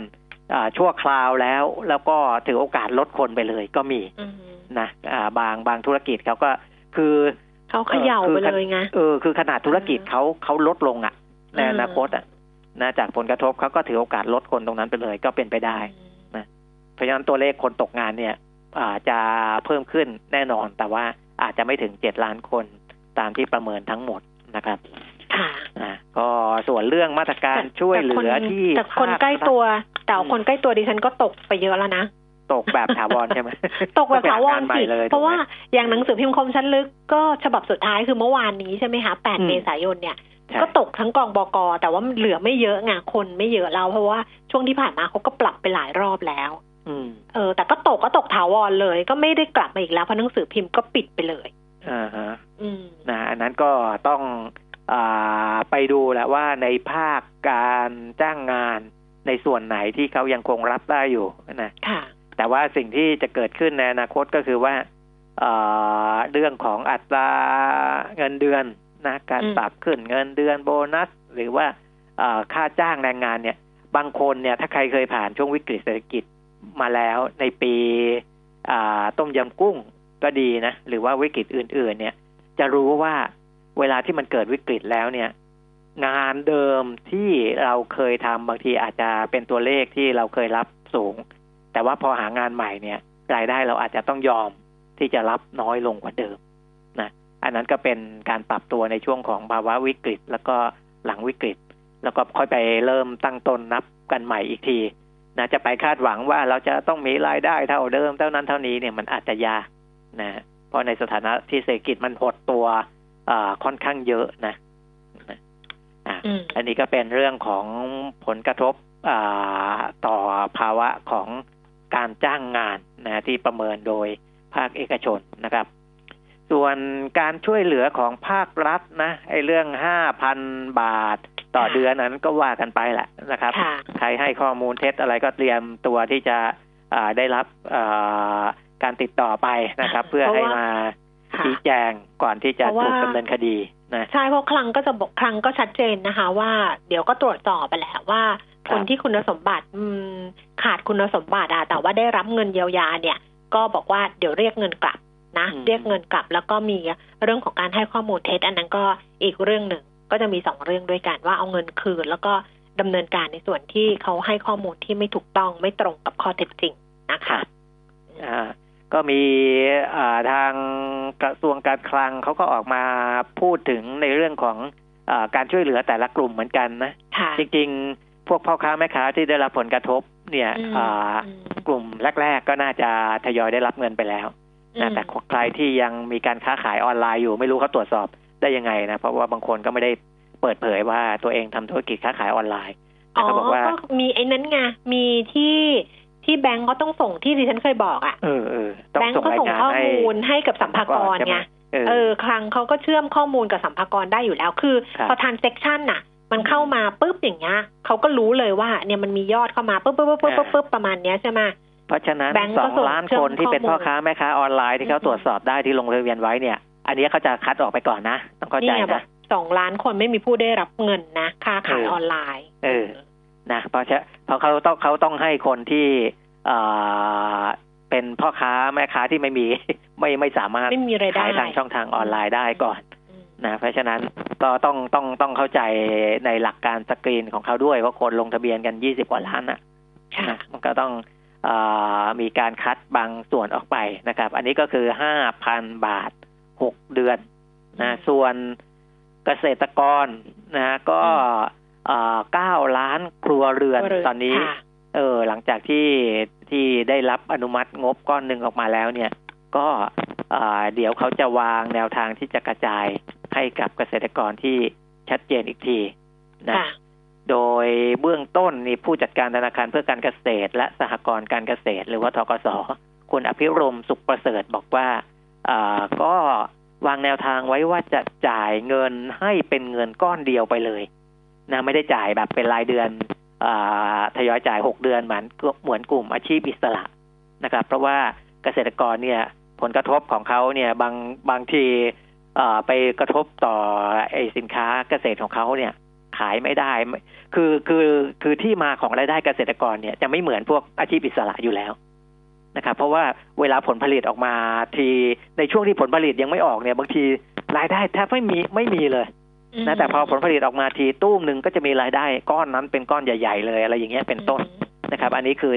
อ่าชั่วคราวแล้ว แล้วก็ถือโอกาสลดคนไปเลยก็มีอืมนะอ่าบางบางธุรกิจเขาก็คือเขาเขย่าไปเลยไงเออคือขนาดธุรกิจเขาเขาลดลงอะในอืมอนาคตอะนะจากผลกระทบเขาก็ถือโอกาสลดคนตรงนั้นไปเลยก็เป็นไปได้ เพราะฉะนั้นตัวเลขคนตกงานเนี่ยอาจจะเพิ่มขึ้นแน่นอน แต่ว่าอาจจะไม่ถึงเจ็ดล้านคนตามที่ประเมินทั้งหมดนะครับค่ะอ่าก็ส่วนเรื่องมาตรการแต่ช่วยเหลือแต่คนที่แต่คนภาใกล้ตัว แต่ว่าอืมคนใกล้ตัวดิฉันก็ตกไปเยอะแล้วนะตกแบบถาวรใช่ไหมตกแบบถาวรต้องไปหงนใหม่สิเลยเพราะว่าถูกไหมอย่างหนังสือพิมพ์คมชั้นลึกก็ฉบับสุดท้ายคือเมื่อวานนี้ใช่ไหมคะ8อืมเมษายนเนี่ยใช่ก็ตกทั้งกองบกแต่ว่าเหลือไม่เยอะไงคนไม่เยอะแล้วเพราะว่าช่วงที่ผ่านมาเขาก็ปรับไปหลายรอบแล้วอืม เออ แต่ก็ตกก็ตกถาวรเลย ก็ไม่ได้กลับมาอีกแล้วเพราะหนังสือพิมพ์ก็ปิดไปเลยอ่าฮะอืมนะอันนั้นก็ต้องอาไปดูแหละว่าในภาคการจ้างงานในส่วนไหนที่เขายังคงรับได้อยู่นะค่ะแต่ว่าสิ่งที่จะเกิดขึ้นในอนาคตก็คือว่าเอ่อเรื่องของอัตราเงินเดือนนะการอืมปรับขึ้นเงินเดือนโบนัส หรือว่าเอ่อค่าจ้างแรงงานเนี่ย บางคนเนี่ย ถ้าใครเคยผ่านช่วงวิกฤตเศรษฐกิจ มาแล้วในปีต้มยำกุ้งก็ดีนะ หรือว่าวิกฤตอื่น ๆ เนี่ย จะรู้ว่าเวลาที่มันเกิดวิกฤตแล้วเนี่ย งานเดิมที่เราเคยทำบางทีอาจจะเป็นตัวเลขที่เราเคยรับสูง แต่ว่าพอหางานใหม่เนี่ยรายได้เราอาจจะต้องยอมที่จะรับน้อยลงกว่าเดิมนะอันนั้นก็เป็นการปรับตัวในช่วงของภาวะวิกฤต แล้วก็หลังวิกฤต แล้วก็ค่อยไปเริ่มตั้งต้นนับกันใหม่อีกที นะจะไปคาดหวังว่าเราจะต้องมีรายได้เท่าเดิมเท่านั้นเท่านี้เนี่ยมันอาจจะยากนะเพราะในสถานะที่เศรษฐกิจมันหดตัวอ่าค่อนข้างเยอะนะนะอะอืมอันนี้ก็เป็นเรื่องของผลกระทบอ่าต่อภาวะของการจ้างงานนะที่ประเมินโดยภาคเอกชนนะครับ ส่วนการช่วยเหลือของภาครัฐนะไอ้เรื่องห้าพันบาท ต่อค่ะเดือนนั้นก็ว่ากันไปแหละนะครับค่ะใครให้ข้อมูลเท็จอะไรก็เตรียมตัวที่จะอ่าได้รับอ่าการติดต่อไปนะครับ เพื่อเพราะให้ว่ามาค่ะชี้แจงก่อนที่จะเพราะว่าถูกดำเนินคดีนะใช่เพราะคลังก็จะบอกคลังก็ชัดเจนนะคะ ว่าเดี๋ยวก็ตรวจสอบไปแหละว่าครับคนที่คุณสมบัติอืมขาดคุณสมบัติอะแต่ว่าได้รับเงินเยียวยาเนี่ย ก็บอกว่าเดี๋ยวเรียกเงินกลับนะอืมเรียกเงินกลับแล้วก็มีเรื่องของการให้ข้อมูลเท็จ อันนั้นก็อีกเรื่องหนึ่ง ก็จะมีสองเรื่องด้วยกันว่าเอาเงินคืน แล้วก็ดำเนินการในส่วนที่เขาให้ข้อมูลที่ไม่ถูกต้องไม่ตรงกับข้อเท็จจริงนะคะอ่าก็มีอ่าทางกระทรวงการคลังเขาก็ออกมาพูดถึงในเรื่องของอาการช่วยเหลือแต่ละกลุ่มเหมือนกันนะค่ะจริงๆ พวกพ่อค้าแม่ค้าที่ได้รับผลกระทบ เนี่ยอืมอ่าอืมกลุ่มแรก ๆ ก็น่าจะทยอยได้รับเงินไปแล้วนะแต่ใครที่ยังมีการค้าขายออนไลน์อยู่ไม่รู้เขาตรวจสอบ ได้ยังไงนะ เพราะว่าบางคนก็ไม่ได้เปิดเผยว่าตัวเองทำธุรกิจค้าขายออนไลน์อ๋อเขาบอกว่าก็มีไอ้นั้นไงมีที่ที่แบงก์เขาต้องส่งที่ดิฉันเคยบอกอะ่ะเออเออต้องแบงก์ส่งก็รายส่งงานข้อให้มูลให้กับสรรพากรใช่ไหมไงเออเออคลังเขาก็เชื่อมข้อมูลกับสรรพากรได้อยู่แล้ว คือครับพอ transaction น่ะ มันเข้ามาปุ๊บอย่างเงี้ยเขาก็รู้เลยว่า เนี่ยมันมียอดเข้ามาปุ๊บปุ๊บปุ๊บปุ๊บปุ๊บปุ๊บประมาณเนี้ยใช่ไหมเพราะฉะนั้นแบงก์สก็องส่งล้านเชื่อคมนที่เป็นข้อมูลพ่อค้าแม่ค้าออนไลน์ที่เขาอืมตรวจสอบได้ที่ลงทะเบียนไว้เนี่ย อันนี้เขาจะคัดออกไปก่อนนะ ต้องเข้าใจเนี่ยบอนะกสองล้านคนไม่มีผู้ได้รับเงินนะ ค่าขายเออออนไลน์ เออ นะเพราะฉะเพราะเขาต้องเขาต้องให้คนที่เอ่อเป็นพ่อค้าแม่ค้าที่ไม่มีไม่ไม่สามารถไม่มีรายได้ขายทางช่องทางออนไลน์ได้ก่อนอืมนะเพราะฉะนั้นก็ต้องต้องต้องเข้าใจในหลักการสกรีนของเขาด้วยว่าคนลงทะเบียนกันยี่สิบกว่าล้านนะค่ะนะมันก็ต้องเออมีการคัดบางส่วนออกไปนะครับ อันนี้ก็คือห้าพันบาท หกเดือนนะส่วนเกษตรกรนะก็เก้าล้านครัวเรือนครัวเรือนตอนนี้ค่ะเออ หลังจากที่ที่ได้รับอนุมัติงบก้อนหนึ่งออกมาแล้วเนี่ย ก็เอ่อเดี๋ยวเขาจะวางแนวทางที่จะกระจายให้กับเกษตรกรที่ชัดเจนอีกทีนะค่ะโดยเบื้องต้นนี่ผู้จัดการธนาคารเพื่อการเกษตร และสหกรณ์การเกษตร หรือว่าทกสคุณอภิรมย์สุขประเสริฐบอกว่าอ่า ก็วางแนวทางไว้ว่าจะจ่ายเงินให้เป็นเงินก้อนเดียวไปเลยนะไม่ได้จ่ายแบบเป็นรายเดือนอทยอยจ่ายหกเดือนเหมือนเหมือนกลุ่มอาชีพอิสระนะครับ เพราะว่าเกษตรกรเนี่ยผลกระทบของเขาเนี่ยบางบางทีไปกระทบต่อไอสินค้าเกษตรของเขาเนี่ยขายไม่ได้ คือคือคือที่มาของรายได้เกษตรกรเนี่ยจะไม่เหมือนพวกอาชีพอิสระอยู่แล้ว นะครับเพราะว่าเวลาผลผลิตออกมาทีในช่วงที่ผลผลิตยังไม่ออกเนี่ย บางทีรายได้แทบไม่มีไม่มีเลยนะแต่พอผลผลิตออกมาทีตู้มหนึ่งก็จะมีรายได้ก้อนนั้นเป็นก้อนใหญ่ ๆ เลยอะไรอย่างเงี้ยเป็นต้นนะครับ อันนี้คือ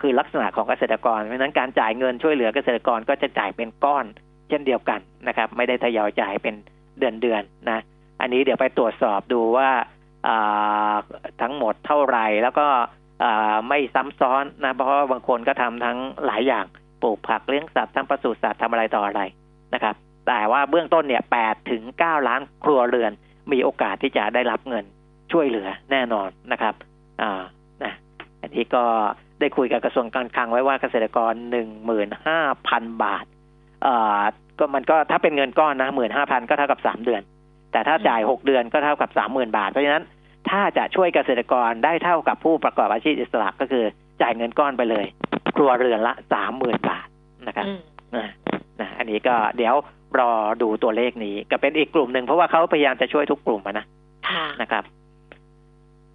คือลักษณะของเกษตรกรเพราะฉะนั้นการจ่ายเงินช่วยเหลือเกษตรกรก็จะจ่ายเป็นก้อน เช่นเดียวกันนะครับ ไม่ได้ทยอยจ่ายเป็นเดือนเดือนๆนะ อันนี้เดี๋ยวไปตรวจสอบดูว่าอ่าทั้งหมดเท่าไหร่แล้วก็อ่า ไม่ซ้ำซ้อนนะเพราะว่าบางคนก็ทำทั้งหลายอย่างปลูกผักเลี้ยงสัตว์ทำปศุสัตว์ทำอะไรต่ออะไรนะครับ แต่ว่าเบื้องต้นเนี่ยแปดถึงเก้าล้านครัวเรือน มีโอกาสที่จะได้รับเงินช่วยเหลือแน่นอนนะครับอ่านะอันนี้ก็ได้คุยกับกระทรวงการคลังไว้ว่าเกษตรกรหนึ่งหมื่นห้าพันบาทอ่าก็มันก็ถ้าเป็นเงินก้อนนะหมื่นห้าพันก็เท่ากับสามเดือน แต่ถ้าจ่ายหกเดือนก็เท่ากับสามหมื่นบาทเพราะฉะนั้น ถ้าจะช่วยเกษตรกรได้เท่ากับผู้ประกอบอาชีพอิสระก็คือ จ่ายเงินก้อนไปเลย ครัวเรือนละสามหมื่นบาทนะครับอืมนะนะอันนี้ก็เดี๋ยวรอดูตัวเลขนี้ ก็เป็นอีกกลุ่มหนึ่งเพราะว่าเขาพยายามจะช่วยทุกกลุ่มอะนะค่ะนะครับ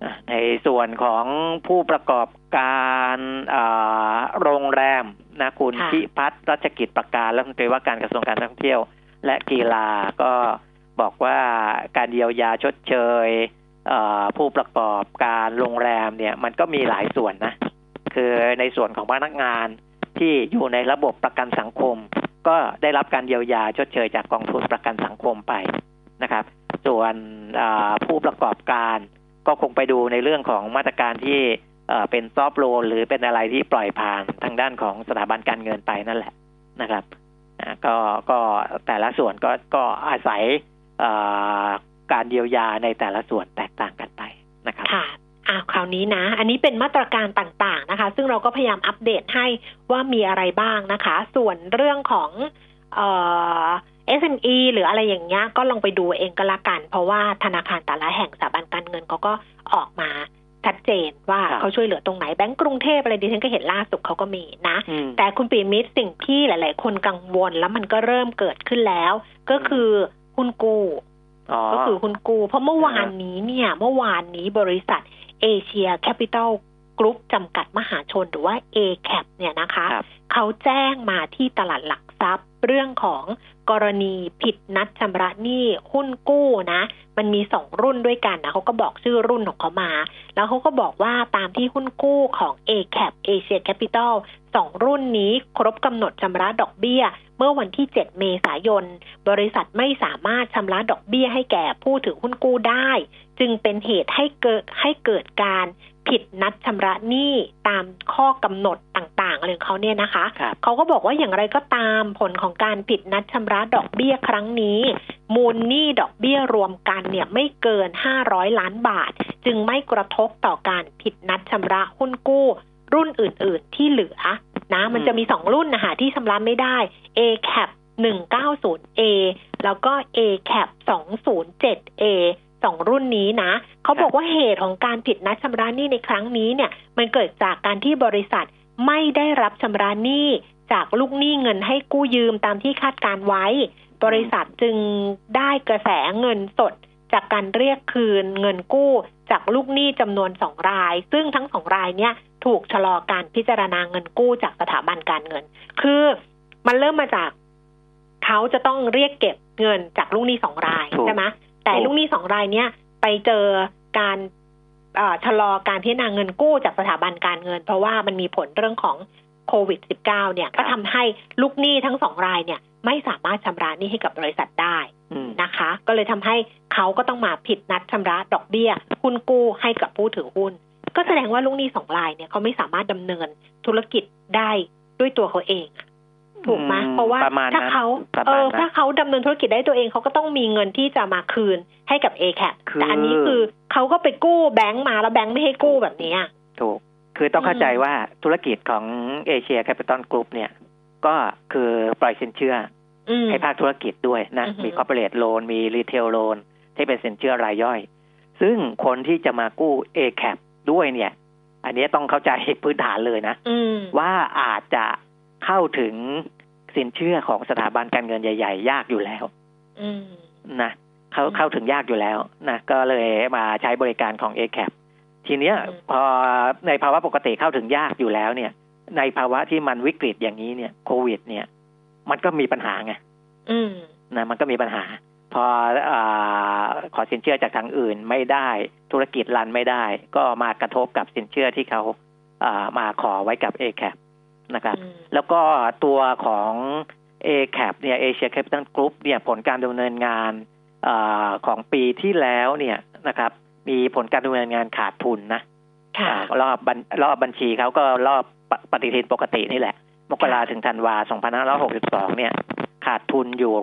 อะในส่วนของผู้ประกอบการอ่าโรงแรมนะคุณค่ะพิพัฒน์รัชกิจประการรัฐมนตรีว่าการกระทรวงการท่องเที่ยว และกีฬาก็บอกว่าการเยียวยาชดเชยเอ่อ ผู้ประกอบการโรงแรมเนี่ยมันก็มีหลายส่วนนะ คือในส่วนของพนักงานที่อยู่ในระบบประกันสังคม ก็ได้รับการเยียวยาชดเชยจากกองทุนประกันสังคมไปนะครับ ส่วนผู้ประกอบการก็คงไปดูในเรื่องของมาตรการที่เป็นซอฟโลนหรือเป็นอะไรที่ปล่อยผ่านทางด้านของสถาบันการเงินไปนั่นแหละนะครับก็ก็แต่ละส่วนก็ก็อาศัย การเยียวยาในแต่ละส่วนแตกต่างกันไปนะครับค่ะอ่าคราวนี้นะ อันนี้เป็นมาตรการต่างๆนะคะ ซึ่งเราก็พยายามอัปเดตให้ว่ามีอะไรบ้างนะคะ ส่วนเรื่องของเอ่อ SME หรืออะไรอย่างเงี้ยก็ลองไปดูเองก็แล้วกัน เพราะว่าธนาคารแต่ละแห่งสถาบันการเงินเขาก็ออกมาชัดเจนว่าครับเขาช่วยเหลือตรงไหนแบงก์กรุงเทพอะไรดิฉันก็เห็นล่าสุดเขาก็มีนะอืมแต่คุณปีมิตรสิ่งที่หลาย ๆ คนกังวลแล้วมันก็เริ่มเกิดขึ้นแล้ว ก็คือหุ้นกู้อ๋อ ก็คือหุ้นกู้เพราะเมื่อวานนี้เนี่ย เมื่อวานนี้บริษัทเอเชียแคปิตอลกรุ๊ปจำกัดมหาชนหรือว่า ACAP เนี่ยนะคะครับเขาแจ้งมาที่ตลาดหลักทรัพย์ เรื่องของกรณีผิดนัดชำระหนี้หุ้นกู้นะ มันมีสองรุ่นด้วยกันนะเขาก็บอกชื่อรุ่นของเขามา แล้วเขาก็บอกว่าตามที่หุ้นกู้ของ ACAP Asia Capital สองรุ่นนี้ครบกำหนดชำระดอกเบี้ย เมื่อวันที่ 7 เมษายน บริษัทไม่สามารถชำระดอกเบี้ยให้แก่ผู้ถือหุ้นกู้ได้ จึงเป็นเหตุให้เกิดให้เกิดการผิดนัดชำระหนี้ตามข้อกำหนดต่างๆอะไรของเขาเนี่ยนะคะครับเขาก็บอกว่าอย่างไรก็ตามผลของการผิดนัดชำระดอกเบี้ยครั้งนี้ มูลหนี้ดอกเบี้ยรวมกันเนี่ยไม่เกิน 500 ล้านบาท จึงไม่กระทบต่อการผิดนัดชำระหุ้นกู้ รุ่นอื่น ๆ ที่เหลือ นะ มันจะมีสองรุ่นนะคะที่ชำระไม่ได้ ACAP 190A แล้วก็ ACAP 207A สองรุ่นนี้นะ เขาบอกว่าเหตุของการผิดนัดชำระหนี้ในครั้งนี้เนี่ย มันเกิดจากการที่บริษัทไม่ได้รับชำระหนี้จากลูกหนี้เงินให้กู้ยืมตามที่คาดการไว้ บริษัทจึงได้กระแสเงินสด จากการเรียกคืนเงินกู้จากลูกหนี้จำนวนสองราย ซึ่งทั้งสองรายเนี่ย ถูกชะลอการพิจารณาเงินกู้จากสถาบันการเงิน คือมันเริ่มมาจากเขาจะต้องเรียกเก็บเงินจากลูกหนี้สองรายถูกใช่ไหมแต่ถูกลูกหนี้สองรายเนี่ยไปเจอการเอ่อชะลอการพิจารณาเงินกู้จากสถาบันการเงิน เพราะว่ามันมีผลเรื่องของโควิด -19 เนี่ย ก็ทำให้ลูกหนี้ทั้งสองรายเนี่ย ไม่สามารถชำระหนี้ให้กับบริษัทได้อืมนะคะ ก็เลยทำให้เขาก็ต้องมาผิดนัดชำระดอกเบี้ยหุ้นกู้ให้กับผู้ถือหุ้น ก็แสดงว่าลูกหนี้สองรายเนี่ยเขาไม่สามารถดำเนินธุรกิจได้ด้วยตัวเขาเองอะถูกไหมอืมเพราะว่าประมาณถ้านั้นเขาประเอมาณอนั้นถ้าเขาดำเนินธุรกิจได้ตัวเองเขาก็ต้องมีเงินที่จะมาคืนให้กับ a c a p คือแต่อันนี้คือเขาก็ไปกู้แบงก์มาแล้วแบงก์ไม่ให้กู้แบบนี้อะถูก คือต้องเข้าใจอืมว่าธุรกิจของเอเชียแคปิตอลกรุ๊ปเนี่ย ก็คือปล่อยสินเชื่ออืมให้ภาคธุรกิจด้วยนะอือหือมี corporate loan มี retail loan ที่เป็นสินเชื่อรายย่อย ซึ่งคนที่จะมากู้ a c a p ด้วยเนี่ย อันนี้ต้องเข้าใจพื้นฐานเลยนะอืมว่าอาจจะเข้าถึงสินเชื่อของสถาบันการเงินใหญ่ ๆ ยากอยู่แล้วอืมนะเขาอืมเข้าถึงยากอยู่แล้วนะก็เลยมาใช้บริการของ a c a p ทีเนี้ยอืมพอในภาวะปกติเข้าถึงยากอยู่แล้วเนี่ย ในภาวะที่มันวิกฤตอย่างนี้เนี่ยโควิด เนี่ย มันก็มีปัญหาไงอืมนะมันก็มีปัญหา พออาขอสินเชื่อจากทางอื่นไม่ได้ธุรกิจรันไม่ได้ ก็มากระทบกับสินเชื่อที่เขาอ่ามาขอไว้กับ a c a p นะครับอืมแล้วก็ตัวของ a c a p เนี่ย Asia Capital Group เนี่ยผลการดำเนินงานอาของปีที่แล้วเนี่ยนะครับ มีผลการดำเนินงานขาดทุนนะค่ะอ่ารอบบัญรอบบัญชีเขาก็รอบปปฏิทินปกตินี่แหละ มกราถึงธันวา2562 เนี่ย ขาดทุนอยู่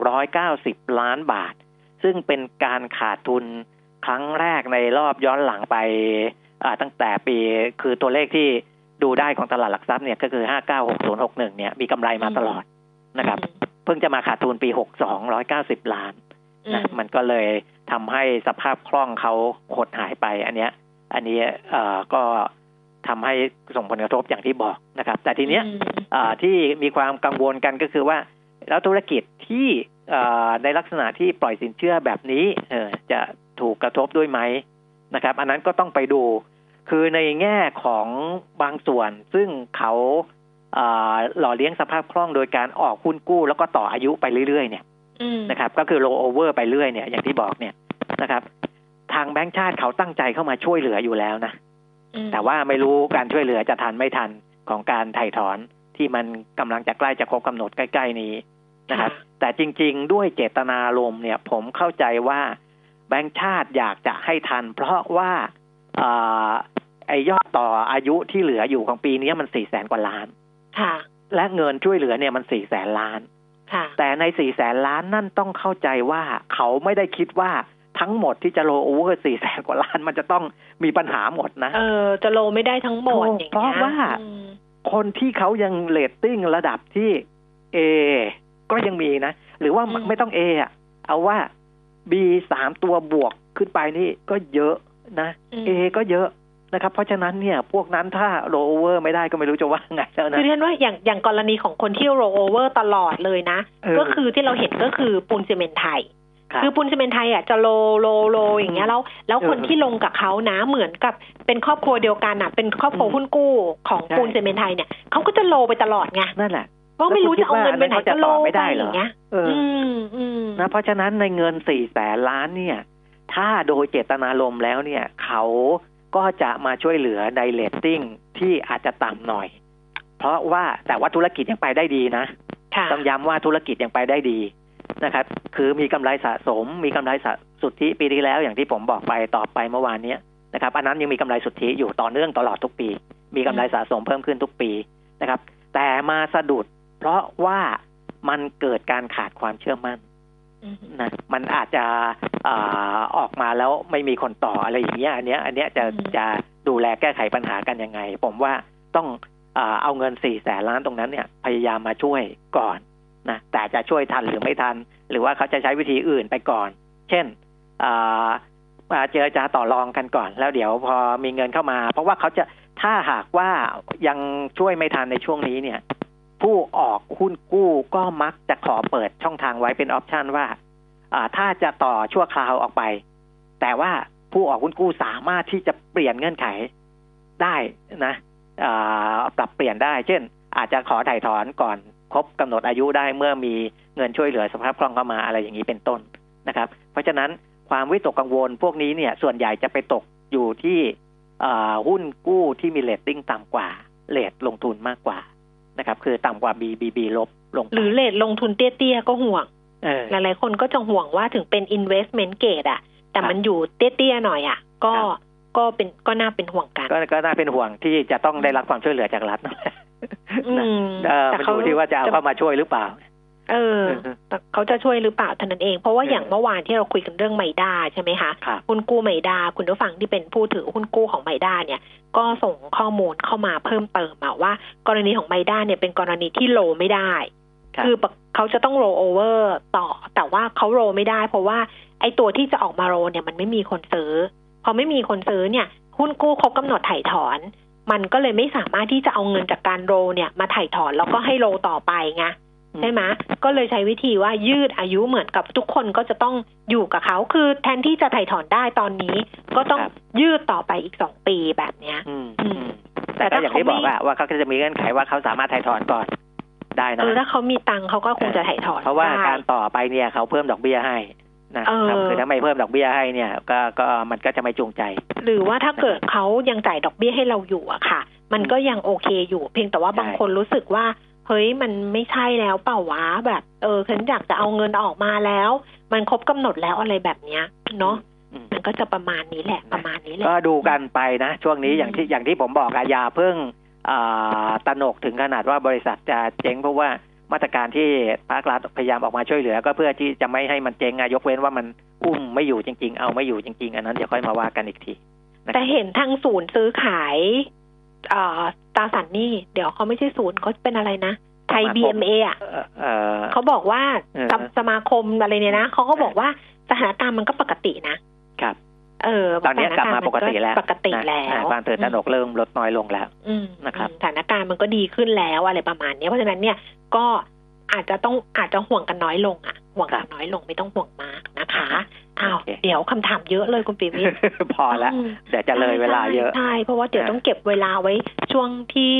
190 ล้านบาท ซึ่งเป็นการขาดทุนครั้งแรกในรอบย้อนหลังไปอ่าตั้งแต่ปีคือตัวเลขที่ดูได้ของตลาดหลักทรัพย์เนี่ยก็คือ 596061 เนี่ย มีกำไรมาตลอดนะครับ เพิ่งจะมาขาดทุนปี 62 190 ล้านอืมนะมันก็เลยทำให้สภาพคล่องเขาหดหายไป อันเนี้ย อันนี้เอ่อก็ ทำให้ส่งผลกระทบอย่างที่บอกนะครับ แต่ทีเนี้ยอืมอ่าที่มีความกังวลกันก็คือว่า แล้วธุรกิจที่อ่าในลักษณะที่ปล่อยสินเชื่อแบบนี้เออจะถูกกระทบด้วยไหมนะครับ อันนั้นก็ต้องไปดู คือในแง่ของบางส่วน ซึ่งเขาอ่าหล่อเลี้ยงสภาพคล่องโดยการออกหุ้นกู้ แล้วก็ต่ออายุไปเรื่อยๆเนี่ยอืมนะครับ ก็คือ roll over ไปเรื่อยเนี่ยอย่างที่บอกเนี่ยนะครับ ทางแบงก์ชาติเขาตั้งใจเข้ามาช่วยเหลืออยู่แล้วนะอืม แต่ว่าไม่รู้การช่วยเหลือจะทันไม่ทันของการไถ่ถอนที่มันกำลังจะใกล้จะครบกำหนดใกล้ ๆ นี้นะครับ แต่จริง ๆ ด้วยเจตนารมณ์เนี่ย ผมเข้าใจว่าแบงก์ชาติอยากจะให้ทัน เพราะว่าอ่าไอยอดต่ออายุที่เหลืออยู่ของปีนี้มันสี่แสนกว่าล้าน ค่ะ และเงินช่วยเหลือเนี่ยมันสี่แสนล้าน ค่ะ แต่ในสี่แสนล้านนั่นต้องเข้าใจว่าเขาไม่ได้คิดว่า ทั้งหมดที่จะโลโอเวอร์สี่แสนกว่าล้านมันจะต้องมีปัญหาหมดนะ เออ จะ roll ไม่ได้ทั้งหมดถูกอย่างเพราะเงี้ยว่าอืมคนที่เขายังเลตติ้งระดับที่ A ก็ยังมีนะ หรือว่าไม่ต้อง A เอาว่า B สามตัวบวกขึ้นไปนี่ก็เยอะนะอืม A ก็เยอะนะครับ เพราะฉะนั้นเนี่ยพวกนั้นถ้าโลโอเวอร์ไม่ได้ก็ไม่รู้จะว่าไงแล้วนะคือเรียนว่าอย่างอย่างกรณีของคนที่ roll over ตลอดเลยนะเออก็คือที่เราเห็นก็คือปูนซีเมนต์ไทยรับ คือปูนซีเมนต์ไทยอะจะ roll roll roll อย่างเงี้ยแล้วแล้วคนเออที่ลงกับเขานะเหมือนกับเป็นครอบครัวเดียวกันอะเป็นครอบครัวอืมหุ้นกู้ของใช่ปูนซีเมนต์ไทยเนี่ยเขาก็จะ roll ไปตลอดไงนั่นแหละเพราะไม่รู้จะเอาเงินไปไหนแล้วคุณคิดว่าก็โลอันนั้นเขาจะต่อไม่ไปได้อเหรอย่างเงี้ยเอออืมอืมนะเพราะฉะนั้นในเงินสี่แสนล้านเนี่ย ถ้าโดยเจตนารมณ์แล้วเนี่ย เขาก็จะมาช่วยเหลือในเลตติ้งที่อาจจะต่ำหน่อย เพราะว่าแต่ว่าธุรกิจยังไปได้ดีนะค่ะต้องย้ำว่าธุรกิจยังไปได้ดี นะครับ คือมีกำไรสะสม มีกำไรสะสุทธิปีที่แล้วอย่างที่ผมบอกไปต่อไปเมื่อวานเนี้ยนะครับ อันนั้นยังมีกำไรสุทธิอยู่ต่อเนื่องตลอดทุกปี มีกำไรสะสมเพิ่มขึ้นทุกปีนะครับ แต่มาสะดุด เพราะว่ามันเกิดการขาดความเชื่อมั่นอืมนะมันอาจจะอาออกมาแล้วไม่มีคนต่ออะไรอย่างเงี้ยอันเนี้ย อันเนี้ยจะอืมจะดูแลแก้ไขปัญหากันยังไง ผมว่าต้องอาเอาเงินสี่แสนล้านตรงนั้นเนี่ย พยายามมาช่วยก่อน นะแต่จะช่วยทันหรือไม่ทัน หรือว่าเขาจะใช้วิธีอื่นไปก่อน เช่นมาเจรจาต่อรองกันก่อน แล้วเดี๋ยวพอมีเงินเข้ามา เพราะว่าเขาจะถ้าหากว่ายังช่วยไม่ทันในช่วงนี้เนี่ย ผู้ออกหุ้นกู้ก็มักจะขอเปิดช่องทางไว้เป็นออปชันว่าถ้าจะต่อชั่วคราวออกไป แต่ว่าผู้ออกหุ้นกู้สามารถที่จะเปลี่ยนเงื่อนไขได้นะปรับเปลี่ยนได้ เช่น อาจจะขอถ่ายถอนก่อน ครบกำหนดอายุได้เมื่อมีเงินช่วยเหลือสภาพคล่องเข้ามาอะไรอย่างนี้เป็นต้นนะครับ เพราะฉะนั้นความวิตกกังวลพวกนี้เนี่ยส่วนใหญ่จะไปตกอยู่ที่อ่าหุ้นกู้ที่มีเลตติ้งต่ำกว่าเกรดลงทุนมากกว่านะครับ คือต่ำกว่า BBB ลบลงไปหรือเลทลงทุนเตี้ยๆก็ห่วงเออหลายๆคนก็จะห่วงว่าถึงเป็น investment grade อะแต่ครับมันอยู่เตี้ยๆหน่อยอะก็ครับก็เป็นก็น่าเป็นห่วงกันก็ก็น่าเป็นห่วงที่จะต้องได้รับความช่วยเหลือจากรัฐนั่นแหละอื มเออแต่มันเขาอยู่ที่ว่าจะเอาเข้ามาช่วยหรือเปล่า เออเออแต่เขาจะช่วยหรือเปล่าเท่านั้นเอง เพราะว่าเออออย่างเมื่อวานที่เราคุยกันเรื่องไมด้าใช่ไหมคะครับหุ้นกู้ไมด้าคุณผู้ฟังที่เป็นผู้ถือหุ้นกู้ของไมด้าเนี่ย ก็ส่งข้อมูลเข้ามาเพิ่มเติมมาว่า กรณีของไมด้าเนี่ยเป็นกรณีที่โลไม่ได้ครับคือเขาจะต้องโรโอเวอร์ต่อ แต่ว่าเขาโรไม่ได้ เพราะว่าไอ้ตัวที่จะออกมาโรเนี่ยมันไม่มีคนซื้อพอไม่มีคนซื้อเนี่ยหุ้นกู้ครบกำหนดถ่ายถอน มันก็เลยไม่สามารถที่จะเอาเงินจากการโรเนี่ยมาถ่ายถอนแล้วก็ให้โรต่อไปไงใช่ไหมก็เลยใช้วิธีว่ายืดอายุเหมือนกับทุกคนก็จะต้องอยู่กับเขาคือแทนที่จะถ่ายถอนได้ตอนนี้ ก็ต้องครับยืดต่อไปอีกสองปีแบบเนี้ยอืมอืมแต่ก็อย่างที่บอกแต่ถ้าเขาไม่อะว่าเขาก็จะมีเงื่อนไขว่าเขาสามารถถ่ายถอนก่อนได้เอนะอถ้าเขามีตังค์เขาก็คงจะถ่ายถอนเพราะว่าได้การต่อไปเนี่ยเขาเพิ่มดอกเบี้ยให้ นะเออครับคือถ้าไม่เพิ่มดอกเบี้ยให้เนี่ย ก็ก็มันก็จะไม่จูงใจ หรือว่าถ้าเกิดเขายังจ่ายดอกเบี้ยให้เราอยู่อะค่ะ มันก็ยังโอเคอยู่ เพียงแต่ว่าใช่บางคนรู้สึกว่า เฮ้ยมันไม่ใช่แล้วเปล่าวะแบบ เออฉันอยากจะเอาเงินออกมาแล้ว มันครบกำหนดแล้วอะไรแบบเนี้ยเนาะอืมมันก็จะประมาณนี้แหละประมาณนี้แหละก็ดูกันไปนะ ช่วงนี้อืมอย่างที่อย่างที่ผมบอกอะอยาเพิ่งอ่าตระหนกถึงขนาดว่าบริษัทจะเจ๊งเพราะว่า มาตรการที่ภาครัฐพยายามออกมาช่วยเหลือ ก็เพื่อที่จะไม่ให้มันเจ๊งอะยกเว้นว่ามันอุ้มไม่อยู่จริง ๆ เอาไม่อยู่จริง ๆ อันนั้นเดี๋ยวค่อยมาว่ากันอีกทีนะครับแต่เห็นทางศูนย์ซื้อขายเอ่อตราสารหนี้เดี๋ยวเขาไม่ใช่ศูนย์เขาเป็นอะไรนะไทยสมาคม BMA อะเอ่อเอ่อเขาบอกว่าเออสมสมาคมอะไรเนี่ยนะเขาก็บอกว่าสถานการณ์มันก็ปกตินะครับ เออตอนนี้กลับมาปกติแล้วปกติแล้วนะความตื่นตระหนกเริ่มลดน้อยลงแล้วอืมนะครับอืมสถานการณ์มันก็ดีขึ้นแล้วอะไรประมาณเนี้ยเพราะฉะนั้นเนี่ยก็อาจจะต้องอาจจะห่วงกันน้อยลงอะ ห่วงกันน้อยลงไม่ต้องห่วงมากนะคะอ้าวโอเคเดี๋ยวคำถามเยอะเลยคุณปีวิทย์พอแล้วอืมเดี๋ยวจะเลยเวลาเยอะใช่ใช่เพราะว่าเดี๋ยวอ่าต้องเก็บเวลาไว้ช่วงที่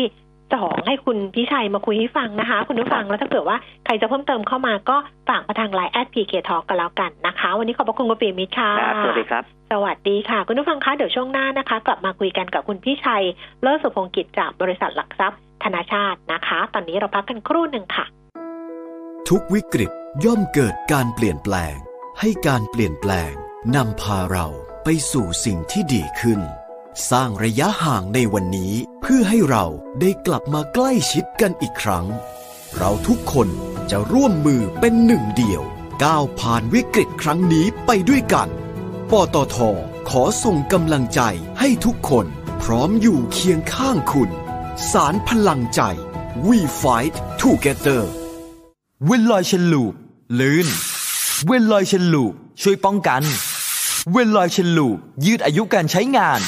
สองให้คุณพิชัยมาคุยให้ฟังนะคะ คุณผู้ฟังแล้วถ้าเกิดว่าใครจะเพิ่มเติมเข้ามาก็ฝากมาทางไลน์แอดพีเคทอล์กกันแล้วกันนะคะ วันนี้ขอบพระคุณคุณปีมิตรค่ะครับสวัสดีครับ สวัสดีค่ะ คุณผู้ฟังคะเดี๋ยวช่วงหน้านะคะ กลับมาคุยกันกับคุณพิชัย เลิศสุพงศ์กิจจากบริษัทหลักทรัพย์ธนาชาตินะคะ ตอนนี้เราพักกันครู่หนึ่งค่ะ ทุกวิกฤตย่อมเกิดการเปลี่ยนแปลง ให้การเปลี่ยนแปลงนำพาเราไปสู่สิ่งที่ดีขึ้น สร้างระยะห่างในวันนี้ เพื่อให้เราได้กลับมาใกล้ชิดกันอีกครั้ง เราทุกคนจะร่วมมือเป็นหนึ่งเดียว ก้าวผ่านวิกฤตครั้งนี้ไปด้วยกัน ปตท ขอส่งกำลังใจให้ทุกคนพร้อมอยู่เคียงข้างคุณ สารพลังใจ We Fight Together เวนลอย chain lube ลื่น เวนลอย chain lube ช่วยป้องกัน เวนลอย chain lube ยืดอายุการใช้งาน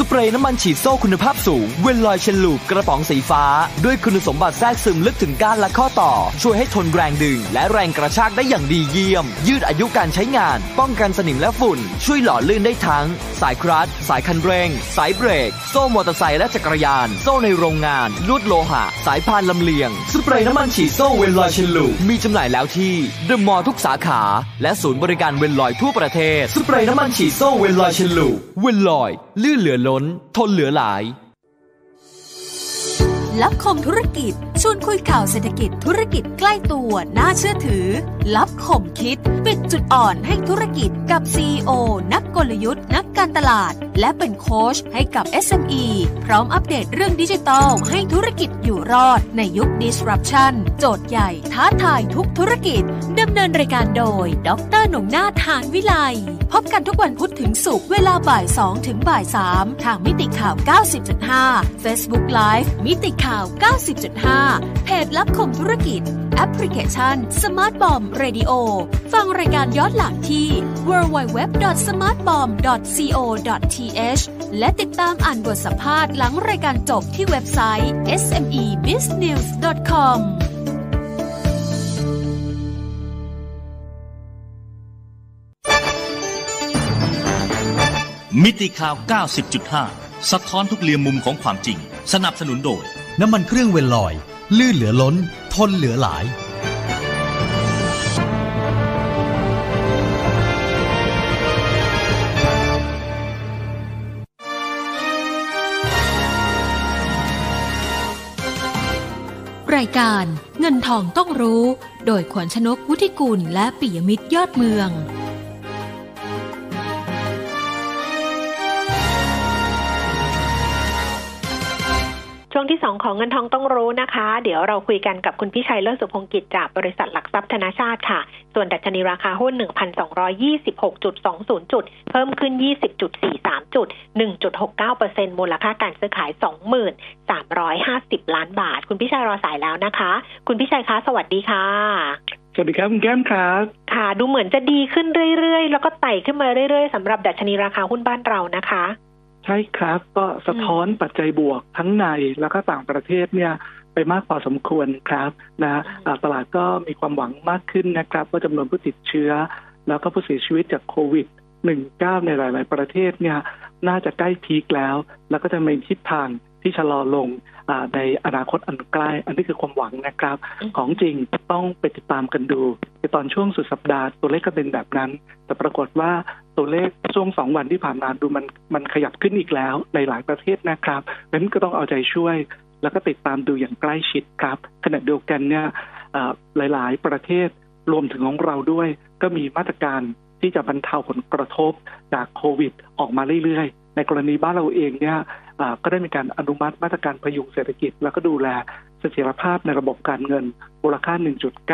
สเปรย์น้ำมันฉีดโซ่คุณภาพสูง เวนลอย chain lube กระป๋องสีฟ้า ด้วยคุณสมบัติแทรกซึมลึกถึงก้านและข้อต่อ ช่วยให้ทนแรงดึง และแรงกระชากได้อย่างดีเยี่ยม ยืดอายุการใช้งาน ป้องกันสนิมและฝุ่น ช่วยหล่อลื่นได้ทั้ง สายคลัตช์สายคันเร่ง สายเบรก โซ่มอเตอร์ไซค์และจักรยาน โซ่ในโรงงาน ลวดโลหะ สายพานลำเลียง สเปรย์น้ำมันฉีดโซ่เวนลอย chain lube มีจำหน่ายแล้วที่เดอะมอลล์ทุกสาขา และศูนย์บริการเวนลอยทั่วประเทศสเปรย์น้ำมันฉีดโซ่เวนลอย chain lube เวนลอย ลื่นเหลือล้น ทนเหลือหลาย ลับคมธุรกิจ ชวนคุยข่าวเศรษฐกิจธุรกิจใกล้ตัวน่าเชื่อถือ ลับคมคิด ปิดจุดอ่อนให้ธุรกิจกับ CEO นักกลยุทธ์ นักการตลาด และเป็นโค้ชให้กับ SME พร้อมอัปเดตเรื่องดิจิทัลให้ธุรกิจอยู่รอดในยุค disruption โจทย์ใหญ่ท้าทายทุกธุรกิจดำเนินรายการโดย ดรหนุ่มนาถหานวิไลพบกันทุกวันพุธถึงศุกร์เวลาบ่าย2ถึงบ่าย3ทางมิติข่าว 90.5 Facebook Live มิติข่าวข่าว 90.5 เพจลับคมธุรกิจ แอปพลิเคชัน Smart Bomb Radio ฟังรายการย้อนหลังที่ www.smartbomb.co.th และติดตามอ่านบทสัมภาษณ์หลังรายการจบที่เว็บไซต์ smebiznews.com มิติข่าว 90.5 สะท้อนทุกเรียมมุมของความจริง สนับสนุนโดย น้ำมันเครื่องเวนลอย ลื่นเหลือล้น ทนเหลือหลาย รายการเงินทองต้องรู้ โดยขวัญชนกวุฒิกุลและปิยมิตรยอดเมือง วงที่2ของเงินทองต้องรู้นะคะ เดี๋ยวเราคุยกันกับคุณพิชัยเลิศสุพงกิจจากบริษัทหลักทรัพย์ธนาชาติค่ะ ส่วนดัชนีราคาหุ้น 1,226.20 จุด เพิ่มขึ้น 20.43 จุด 1.69%มูลค่าการซื้อขาย 2350 ล้านบาท คุณพิชัยรอสายแล้วนะคะ คุณพิชัยคะ สวัสดีค่ะ สวัสดีครับคุณแก้มครับ ค่ะ ดูเหมือนจะดีขึ้นเรื่อยๆ แล้วก็ไต่ขึ้นมาเรื่อยๆสำหรับดัชนีราคาหุ้นบ้านเรานะคะ ใช่ครับก็สะท้อนปัจจัยบวกทั้งในแล้วก็ต่างประเทศเนี่ยไปมากพอสมควรครับนะอ่าตลาดก็มีความหวังมากขึ้นนะครับว่าจำนวนผู้ติดเชื้อ แล้วก็ผู้เสียชีวิตจากโควิด 19 ในหลาย ๆ ประเทศเนี่ยน่าจะใกล้พีคแล้ว แล้วก็จะมีทิศทางที่ชะลอลงอ่าในอนาคตอันใกล้ อันนี้คือความหวังนะครับอืมของจริงต้องไปติดตามกันดูในตอนช่วงสุดสัปดาห์ตัวเลขก็เป็นแบบนั้น แต่ปรากฏว่า ตัวเลขช่วงสองวันที่ผ่านมาดูมันมันขยับขึ้นอีกแล้วในหลายประเทศนะครับเพราะฉะนั้นก็ต้องเอาใจช่วย แล้วก็ติดตามดูอย่างใกล้ชิดครับขณะเดียวกันเนี่ยเอ่อหลาย ๆ ประเทศรวมถึงของเราด้วย ก็มีมาตรการที่จะบรรเทาผลกระทบจากโควิด ออกมาเรื่อยๆ ในกรณีบ้านเราเองเนี่ยเอ่อก็ได้มีการอนุมัติมาตรการพยุงเศรษฐกิจ แล้วก็ดูแลเสถียรภาพในระบบการเงินมูลค่า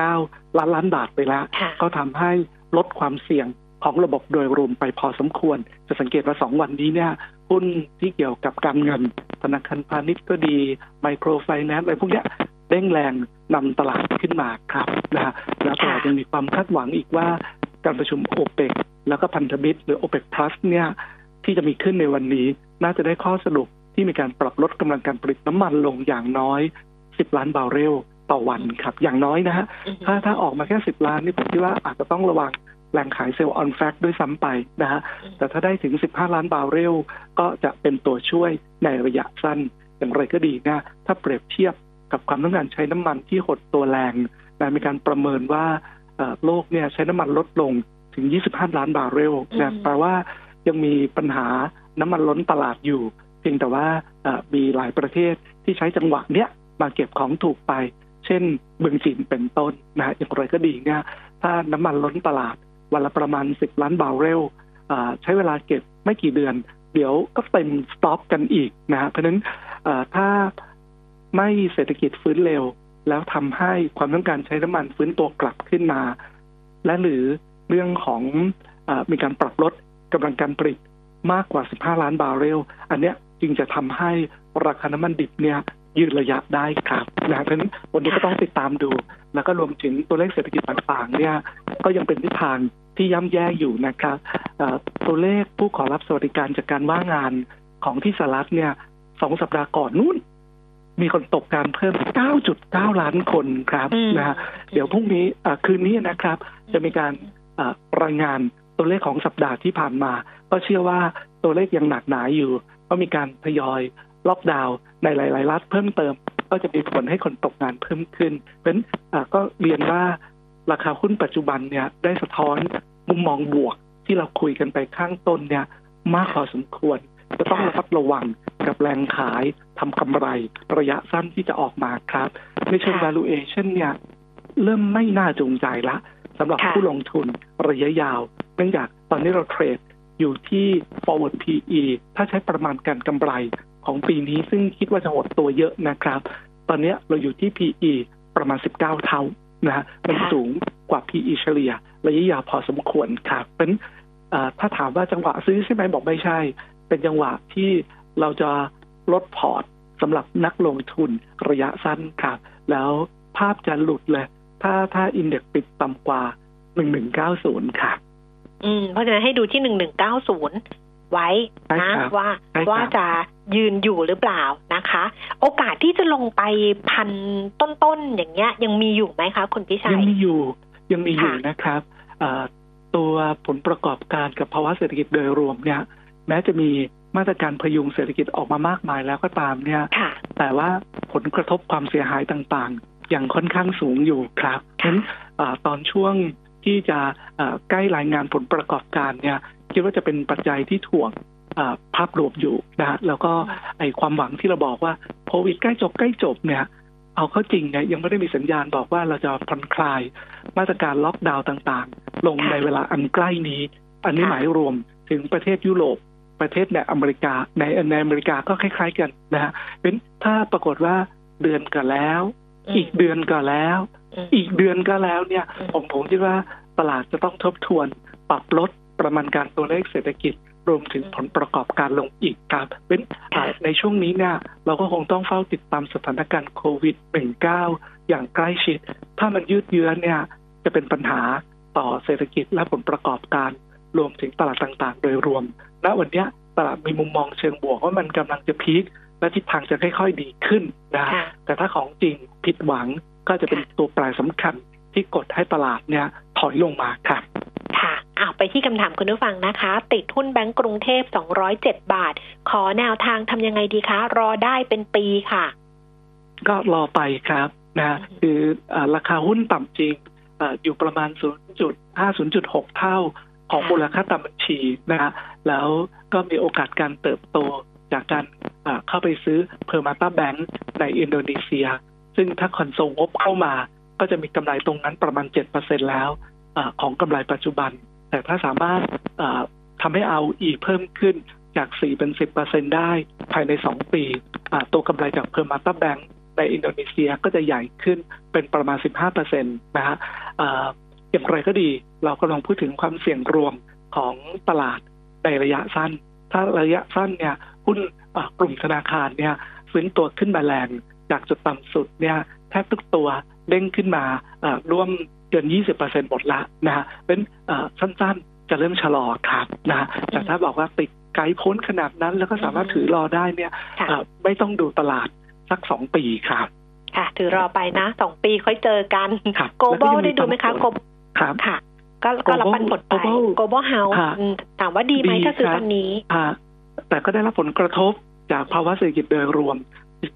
1.9 ล้านล้านบาทไปแล้วค่ะก็ทำให้ลดความเสี่ยง ของระบบโดยรวมไปพอสมควร จะสังเกตว่าสองวันนี้เนี่ยหุ้นที่เกี่ยวกับการเงินธนาคารพาณิชย์ก็ดีไมโครไฟแนนซ์อะไรพวกเนี้ยเร่งแรงนำตลาดขึ้นมาครับนะฮะแล้วตลาดยังมีความคาดหวังอีกว่าการประชุมโอเปกแล้วก็พันธมิตรหรือโอเปกพลัสเนี่ยที่จะมีขึ้นในวันนี้ น่าจะได้ข้อสรุปที่มีการปรับลดกำลังการผลิตน้ำมันลงอย่างน้อย 10 ล้านบาร์เรลต่อวันครับ อย่างน้อยนะฮะถ้าถ้าออกมาแค่สิบล้านนี่ผมคิดว่าอาจจะต้องระวัง แหล่งขายเซลล์ออนแฟกด้วยซ้ำไปนะฮะแต่ถ้าได้ถึง 15 ล้านบาร์เรลก็จะเป็นตัวช่วยในระยะสั้น อย่างไรก็ดีนะถ้าเปรียบเทียบกับความต้องการใช้น้ำมันที่หดตัวแรงนะมีการประเมินว่าเอ่อโลกเนี่ยใช้น้ำมันลดลงถึง 25 ล้านบาร์เรลอืนะมแปลว่ายังมีปัญหาน้ำมันล้นตลาดอยู่ เพียงแต่ว่าเอ่อมีหลายประเทศที่ใช้จังหวะเนี้ยมาเก็บของถูกไป เช่นเมืองจีนเป็นต้นนะฮะอย่างไรก็ดีเนี่ยถ้าน้ำมันล้นตลาด วันละประมาณ 10 ล้านบาร์เรลใช้เวลาเก็บไม่กี่เดือน เดี๋ยวก็เต็มสต็อกกันอีกนะฮะเพราะนั้นถ้าไม่เศรษฐกิจฟื้นเร็ว แล้วทำให้ความต้องการใช้น้ำมันฟื้นตัวกลับขึ้นมา และหรือเรื่องของอมีการปรับลดกำลังการผลิตมากกว่า 15 ล้านบาร์เรล อันเนี้ยจึงจะทำให้ราคาน้ำมันดิบเนี่ยยืนระยะได้ครับนะเพราะฉะนั้นวันนี้ก็ต้องติดตามดู แล้วก็รวมถึงตัวเลขเศรษฐกิจต่างๆ เนี่ยก็ยังเป็นทิศทาง ที่ย่ำแย่อยู่นะครับเอ่อตัวเลขผู้ขอรับสวัสดิการจากการว่างงานของที่สหรัฐเนี่ยสองสัปดาห์ก่อนนู้นมีคนตกงานเพิ่ม 9.9 ล้านคนครับอืมนะฮะเดี๋ยวพรุ่งนี้อ่าคืนนี้นะครับ จะมีการอ่ารายงานตัวเลขของสัปดาห์ที่ผ่านมา ก็เชื่อว่าตัวเลขยังหนักหนาอยู่ ก็มีการทยอยล็อกดาวน์ในหลาย ๆ รัฐเพิ่มเติม ก็จะมีผลให้คนตกงานเพิ่มขึ้น เพราะฉะนั้นอ่าก็เรียนว่า ราคาหุ้นปัจจุบันเนี่ยได้สะท้อนมุมมองบวกที่เราคุยกันไปข้างต้นเนี่ยมากพอสมควร จะต้องระมัดระวังกับแรงขายทำกำไรระยะสั้นที่จะออกมาครับ ในเชิงค่ะ valuation เนี่ยเริ่มไม่น่าจูงใจละสำหรับค่ะผู้ลงทุนระยะยาว เนื่องจากตอนนี้เราเทรดอยู่ที่ forward PE ถ้าใช้ประมาณการกำไรของปีนี้ซึ่งคิดว่าจะหดตัวเยอะนะครับ ตอนนี้เราอยู่ที่ PE ประมาณ 19 เท่า นะฮะมันค่ะสูงกว่า PE เฉลี่ยระยะยาวพอสมควรครับเพราะฉะนั้นเอ่อถ้าถามว่าจังหวะซื้อใช่ไหมบอกไม่ใช่ เป็นจังหวะที่เราจะลดพอร์ตสำหรับนักลงทุนระยะสั้นครับ แล้วภาพจะหลุดเลย ถ้าถ้าอินเด็กซ์ปิดต่ำกว่า 1190 ครับ อืม เพราะฉะนั้นให้ดูที่หนึ่งหนึ่งเก้าศูนย์ไว้ใช่นะครับว่าใช่ครับว่าจะยืนอยู่หรือเปล่านะคะ โอกาสที่จะลงไปพันต้นๆอย่างเงี้ย ยังมีอยู่ไหมคะคุณพิชัยัยงมีอยู่ยังมีอยู่ค่ะนะครับเอ่อตัวผลประกอบการกับภาวะเศรษฐกิจโดยรวมเนี่ย แม้จะมีมาตรการพยุงเศรษฐกิจออกมามากมายแล้วก็ตามเนี่ยค่ะแต่ว่าผลกระทบความเสียหายต่างๆ ยังค่อนข้างสูงอยู่ครับเพราะฉะนั้นอ่าตอนช่วงที่จะอ่าใกล้รายงานผลประกอบการเนี่ยคิดว่าจะเป็นปัจจัยที่ถ่วงอ่า ภาพรวมอยู่นะฮะแล้วก็ไอความหวังที่เราบอกว่าโควิดใกล้จบใกล้จบเนี่ยเอาเข้าจริงเนี่ยยังไม่ได้มีสัญญาณบอกว่าเราจะผ่อนคลายมาตรการล็อกดาวน์ต่างๆ ลงค่ะในเวลาอันใกล้นี้ อันนี้ค่ะหมายรวมถึงประเทศยุโรปประเทศในอเมริกาในในอเมริกาก็คล้าย ๆ กันนะฮะเป็นถ้าปรากฏว่าเดือนก็แล้วมอีกเดือนก็แล้วมอีกเดือนก็แล้วเนี่ยอืมผมผมคิดว่าตลาดจะต้องทบทวน ปรับลดประมาณการตัวเลขเศรษฐกิจ รวมถึงผลประกอบการลงอีกครับเป็นอ่าในช่วงนี้เนี่ยเราก็คงต้องเฝ้าติดตามสถานการณ์โควิด -19 อย่างใกล้ชิด ถ้ามันยืดเยื้อเนี่ยจะเป็นปัญหาต่อเศรษฐกิจและผลประกอบการ รวมถึงตลาดต่างๆ โดยรวม ณ วันเนี้ยตลาดมีมุมมองเชิงบวกว่ามันกำลังจะพีคและทิศทางจะค่อยๆดีขึ้นนะค่ะแต่ถ้าของจริงผิดหวังก็จะเป็นตัวแปรสำคัญที่กดให้ตลาดเนี่ยถอยลงมาครับค่ะ อ้าวไปที่คำถามคุณผู้ฟังนะคะ ติดหุ้นแบงก์กรุงเทพ 207 บาท ขอแนวทางทำยังไงดีคะ รอได้เป็นปีค่ะ ก็รอไปครับนะคืออาราคาหุ้นต่ำจริงอาอยู่ประมาณ 0.5 0.6 เท่าของค่ะมูลค่าตามบัญชีนะฮะแล้วก็มีโอกาสการเติบโตจากการอ่าเข้าไปซื้อเพอร์มาตาแบงก์ในอินโดนีเซีย ซึ่งถ้าคอนโซลงบเข้ามา ก็จะมีกำไรตรงนั้นประมาณ 7%แล้วอาของกำไรปัจจุบัน แต่ถ้าสามารถอ่าทำให้ ROE เพิ่มขึ้นจาก 4 เป็น 10%ได้ภายใน 2 ปีตัวกำไรจากเพอร์มาตาแบงก์ในอินโดนีเซียก็จะใหญ่ขึ้นเป็นประมาณ 15%นะฮะอ่าอย่างไรก็ดี เรากำลังพูดถึงความเสี่ยงรวมของตลาดในระยะสั้น ถ้าระยะสั้นเนี่ยหุ้นกลุ่มธนาคารเนี่ยฟื้นตัวขึ้นมาแรงจากจุดต่ำสุดเนี่ยแทบทุกตัวเด้งขึ้นมาอ่าร่วม เกิน 20%หมดละนะฮะเป็นอ่าสั้นๆจะเริ่มชะลอครับนะฮะแต่ถ้าบอกว่าติดไกลพ้นขนาดนั้น แล้วก็สามารถถือรอได้เนี่ยค่ะอ่าไม่ต้องดูตลาดสักสองปีครับ ค่ะ ถือรอไปนะสองปีค่อยเจอกันครับโกลบอลแล้วก็ยังมีได้ดูไหมคะปันผลโกลครับค่ะ ก็ก็รับปันผลไป Global โกลบอลเฮาส์ฮะถามว่าดีไหมดีถ้าซื้อครับตอนนี้อ่าแต่ก็ได้รับผลกระทบจากภาวะเศรษฐกิจโดยรวม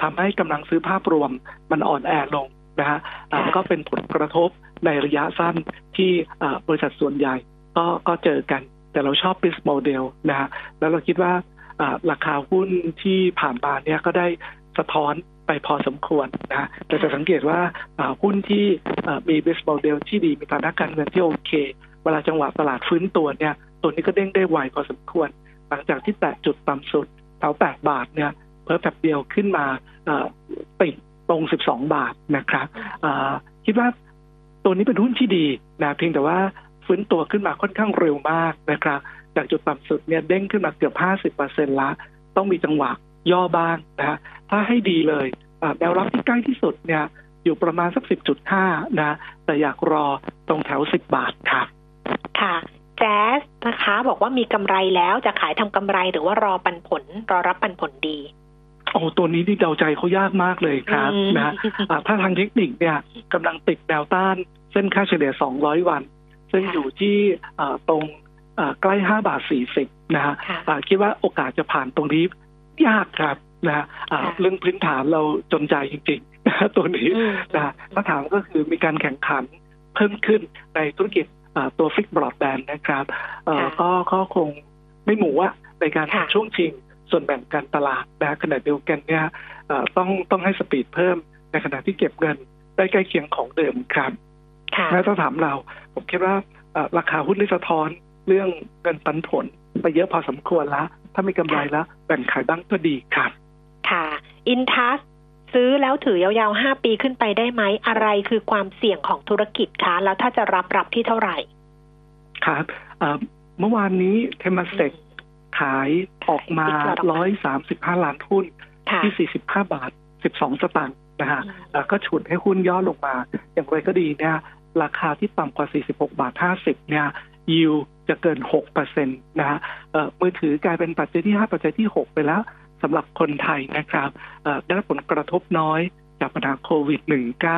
ทำให้กำลังซื้อภาพรวมมันอ่อนแอลงนะฮะอ่าค่ะก็เป็นผลกระทบ ในระยะสั้นที่บริษัทส่วนใหญ่ก็ก็เจอกัน แต่เราชอบ business model นะฮะแล้วเราคิดว่าราคาหุ้นที่ผ่านมาเนี่ยก็ได้สะท้อนไปพอสมควรนะแต่จะสังเกตว่าหุ้นที่มี business model ที่ดีมีฐานะการเงินที่โอเค เวลาจังหวะตลาดฟื้นตัวเนี่ยตัวนี้ก็เด้งได้ไวพอสมควร หลังจากที่แตะจุดต่ำสุดแถว8บาทเนี่ยเพิ่มแบบเดียวขึ้นมาติดตรง 12 บาทนะครับคิดว่า ตัวนี้เป็นหุ้นที่ดีนะเพียงแต่ว่าฟื้นตัวขึ้นมาค่อนข้างเร็วมากนะครับ จากจุดต่ำสุดเนี่ยเด้งขึ้นมาเกือบ 50%ละ ต้องมีจังหวะย่อบ้างนะฮะถ้าให้ดีเลยอ่าแนวรับที่ใกล้ที่สุดเนี่ยอยู่ประมาณสัก 10.5 นะ แต่อยากรอตรงแถว 10 บาทครับค่ะ แจ๊สนะคะ บอกว่ามีกำไรแล้วจะขายทำกำไรหรือว่ารอปันผล รอรับปันผลดีโอ้ตัวนี้นี่เดาใจเขายากมากเลยครับอืมนะอ่าถ้าทางเทคนิคเนี่ยกำลังติดแนวต้านเส้นค่าเฉลี่ย 200 วัน ซึ่งค่ะอยู่ที่อ่าตรงอ่าใกล้ 5 บาท 40 นะฮะค่ะอ่าคิดว่าโอกาสจะผ่านตรงนี้ยากครับนะฮะอ่าค่ะเรื่องพื้นฐานเราจนใจจริงๆนะฮะตัวนี้อืมนะฮะถ้าถามก็คือมีการแข่งขันเพิ่มขึ้นในธุรกิจอ่าตัวฟิกบรอดแบนด์นะครับเอ่อค่ะก็ก็คงไม่หมูอะในการค่ะช่วงชิงส่วนแบ่งการตลาดนะขณะเดียวกันเนี่ยเอ่อต้องต้องให้สปีดเพิ่มในขณะที่เก็บเงินได้ใกล้เคียงของเดิมครับ ค่ะแล้วถ้าถามเรา ผมคิดว่าเอ่อราคาหุ้นที่สะท้อนเรื่องเงินปันผลไปเยอะพอสมควรแล้วถ้ามีกำไรแล้ว แบ่งขายบ้างก็ดีครับ ค่ะอินทัสซื้อแล้วถือยาวๆห้าปีขึ้นไปได้ไหม อะไรคือความเสี่ยงของธุรกิจคะ แล้วถ้าจะรับรับที่เท่าไหร่ ครับเอ่อเมื่อวานนี้เทม a เซกขายออกมา 135 ล้านหุ้นค่ะที่ 45 บาท 12 สตางค์นะฮะอืมเอ่อก็ฉุดให้หุ้นย่อลงมา อย่างไรก็ดีเนี่ย ราคาที่ต่ำกว่า 46 บาท 50 เนี่ยยิวจะเกิน 6%นะฮะเอ่อมือถือกลายเป็นปัจจัยที่ 5 ปัจจัยที่ 6 ไปแล้วสำหรับคนไทยนะครับได้รับผลกระทบน้อยจากปัญหาโควิด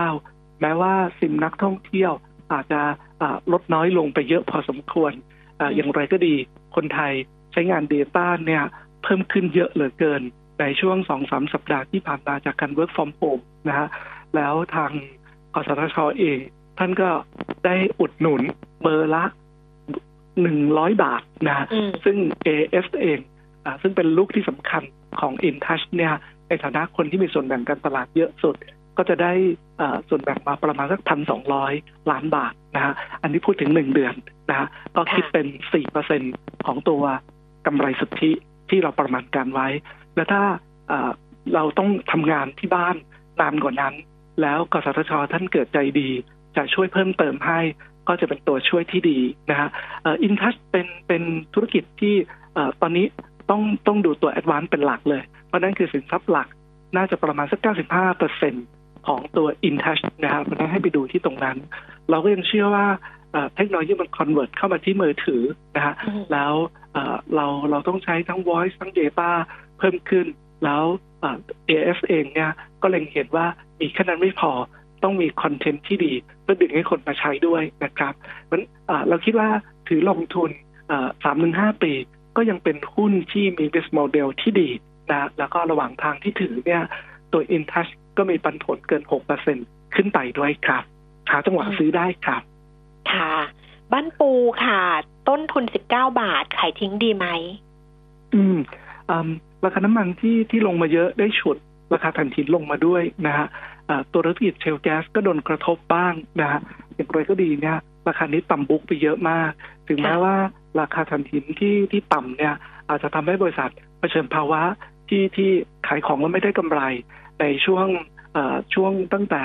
-19 แม้ว่าซิมนักท่องเที่ยวอาจจะลดน้อยลงไปเยอะพอสมควรอออย่างไรก็ดี คนไทยใช้งาน Data เนี่ยเพิ่มขึ้นเยอะเหลือเกิน ในช่วงสองสามสัปดาห์ที่ผ่านมาจากการ work from home นะฮะ แล้วทางกสทชเอง ท่านก็ได้อุดหนุนเบอร์ละหนึ่งร้อยบาทนะฮะอืมซึ่ง AS เองอาซึ่งเป็นลูกที่สำคัญของ InTouch เนี่ย ในฐานะคนที่มีส่วนแบ่งการตลาดเยอะสุด ก็จะได้ส่วนแบ่งมาประมาณสักพันสองร้อยล้านบาทนะฮะ อันนี้พูดถึงหนึ่งเดือนนะฮะ ก็คิดเป็นสี่เปอร์เซ็นของตัวกำไรสุทธิที่เราประมาณการไว้ แล้วถ้าเราต้องทำงานที่บ้านนานกว่านั้น แล้วกสทชท่านเกิดใจดี จะช่วยเพิ่มเติมให้ก็จะเป็นตัวช่วยที่ดีนะฮะอินทัชเป็นเป็นธุรกิจที่ตอนนี้ต้องต้องดูตัวแอดวานซ์เป็นหลักเลย เพราะนั้นคือสินทรัพย์หลักน่าจะประมาณสัก 95เปอร์เซ็นของตัว InTouch นะครับเพราะนั้นให้ไปดูที่ตรงนั้น เราก็ยังเชื่อว่าเทคโนโลยีมัน converge เข้ามาที่มือถือนะฮะแล้วเราเราต้องใช้ทั้ง voice ทั้ง data เพิ่มขึ้นแล้ว AIS เองเนี่ยก็เล็งเห็นว่ามีแค่นั้นไม่พอ ต้องมีคอนเทนต์ที่ดีเพื่อดึงให้คนมาใช้ด้วยนะครับมันเราคิดว่าถือลงทุนสามถึงห้าปี ก็ยังเป็นหุ้นที่มี business model ที่ดีนะแล้วก็ระหว่างทางที่ถือเนี่ยตัว InTouch ก็มีปันผลเกินหกเปอร์เซ็นขึ้นไปด้วยครับ หาจังหวะซื้อได้ครับ ค่ะ บ้านปูค่ะ ต้นทุนสิบเก้าบาท ขายทิ้งดีไหม อืมราคาน้ำมันที่ที่ลงมาเยอะได้ฉุด ราคาถ่านหินลงมาด้วยนะฮะตัวธุรกิจเชลแก๊สก็โดนกระทบบ้างนะฮะอย่างไรก็ดีเนี่ยราคานี้ต่ำบุกไปเยอะมาก ถึงแม้ว่าราคาถ่านหินที่ที่ต่ำเนี่ย อาจจะทำให้บริษัทเผชิญภาวะที่ที่ขายของแล้วไม่ได้กำไร ในช่วงช่วงตั้งแต่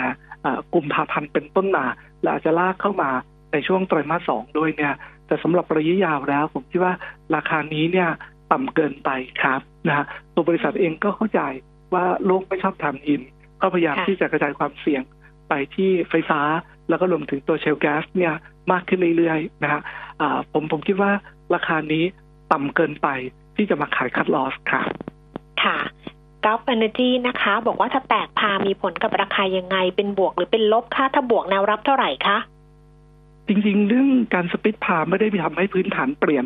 กลุ่มภาพันธ์เป็นต้นมาและอาจจะลากเข้ามาในช่วงไตรมาสสองด้วยเนี่ย แต่สำหรับระยะยาวแล้ว ผมคิดว่าราคานี้เนี่ยต่ำเกินไปครับนะฮะตัวบริษัทเองก็เข้าใจ ว่าโลกไม่ชอบทำอิน ก็พยายามที่จะกระจายความเสี่ยงไปที่ไฟฟ้า แล้วก็รวมถึงตัวเชลแก๊สเนี่ยมากขึ้นเรื่อยๆนะฮะผมผมคิดว่าราคานี้ต่ำเกินไปที่จะมาขายคัดลอสครับค่ะกราฟเอเนจีนะคะ บอกว่าถ้าแตกพามีผลกับราคายังไง เป็นบวกหรือเป็นลบคะถ้าบวกแนวรับเท่าไหร่คะจริงๆ เรื่องการสปิดพาไม่ได้ไปทำให้พื้นฐานเปลี่ยน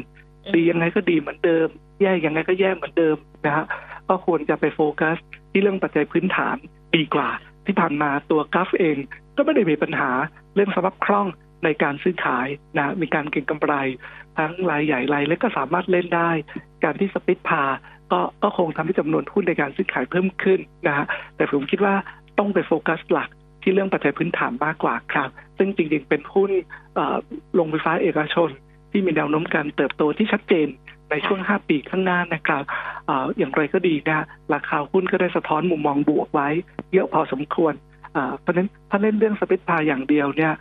ดียังไงก็ดีเหมือนเดิม แย่ยังไงก็แย่เหมือนเดิมนะฮะก็ควรจะไปโฟกัส ที่เรื่องปัจจัยพื้นฐานดีกว่า ที่ผ่านมาตัวกราฟเองก็ไม่ได้มีปัญหาเรื่องสภาพคล่องในการซื้อขายนะมีการเก็งกำไร ทั้งรายใหญ่รายเล็กก็สามารถเล่นได้ การที่สปิดพา ก็ก็คงทำให้จำนวนหุ้นในการซื้อขายเพิ่มขึ้นนะฮะแต่ผมคิดว่าต้องไปโฟกัสหลักที่เรื่องปัจจัยพื้นฐานมากกว่าครับ ซึ่งจริงๆเป็นหุ้นลงไฟฟ้าเอกชน ที่มีแนวโน้มการเติบโตที่ชัดเจนในช่วง 5 ปีข้างหน้านะครับ ออย่างไรก็ดีนะราคาหุ้นก็ได้สะท้อนมุมมองบวกไว้ เยอะพอสมควรเพราะฉะนั้นถ้าเล่นเรื่องสปิทพาอย่างเดียวเนี่ย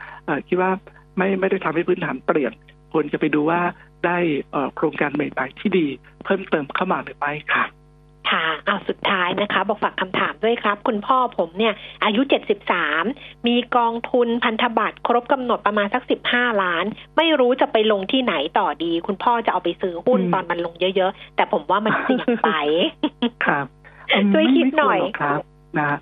คิดว่าไม่ไม่ได้ทำให้พื้นฐานเปลี่ยนควรจะไปดูว่าได้โครงการใหม่ๆที่ดี เพิ่มเติมเข้ามาหรือไม่ค่ะ ค่ะเอาสุดท้ายนะคะ บอกฝากคำถามด้วยครับ คุณพ่อผมเนี่ย อายุเจ็ดสิบสามมีกองทุนพันธบัตรครบกำหนดประมาณสักสิบห้าล้าน ไม่รู้จะไปลงที่ไหนต่อดี คุณพ่อจะเอาไปซื้อหุ้นตอนมันลงเยอะๆ แต่ผมว่ามันเสี่ยงไป ครับช่วยคิดหน่อยครับนะ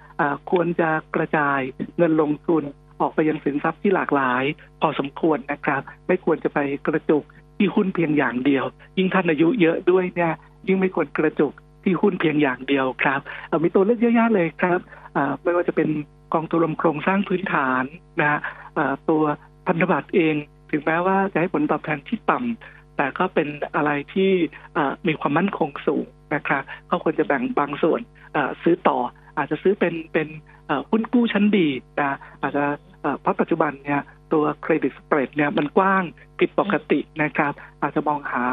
ควรจะกระจายเงินลงทุนออกไปยังสินทรัพย์ที่หลากหลาย พอสมควรนะครับ ไม่ควรจะไปกระจุกที่หุ้นเพียงอย่างเดียว ยิ่งท่านอายุเยอะด้วยเนี่ยยิ่งไม่ควรกระจุก ที่หุ้นเพียงอย่างเดียวครับมีตัวเลือกเยอะแยะเลยครับไม่ว่าจะเป็นกองทุนรวมโครงสร้างพื้นฐานนะตัวพันธบัตรเอง ถึงแม้ว่าจะให้ผลตอบแทนที่ต่ำแต่ก็เป็นอะไรที่มีความมั่นคงสูงนะครับก็ควรจะแบ่งบางส่วนซื้อต่อ อาจจะซื้อเป็นเป็นหุ้นกู้ชั้นดีนะอาจจะเพราะปัจจุบันเนี่ยตัวเครดิตสเปรดเนี่ยมันกว้างผิดปกตินะครับ อาจจะมองหา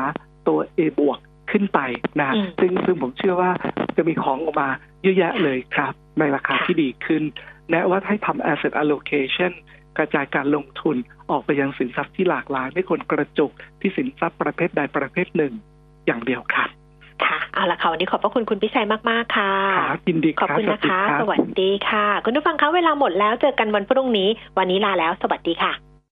ตัว A บวก ขึ้นไปนะซึ่งซึ่งผมเชื่อว่าจะมีของออกมาเยอะแยะเลยครับ ในราคาที่ดีขึ้น แนะว่าให้ทำ asset allocation กระจายการลงทุนออกไปยังสินทรัพย์ที่หลากหลาย ไม่ควรกระจุกที่สินทรัพย์ประเภทใดประเภทหนึ่งอย่างเดียวครับค่ะเอาละค่ะวันนี้ขอบพระคุณคุณพิชัยมากๆค่ะครับยินดีขอบคุณนะคะ สวัสดีค่ะ คุณผู้ฟังคะเวลาหมดแล้วเจอกันวันพรุ่งนี้ วันนี้ลาแล้ว สวัสดีค่ะ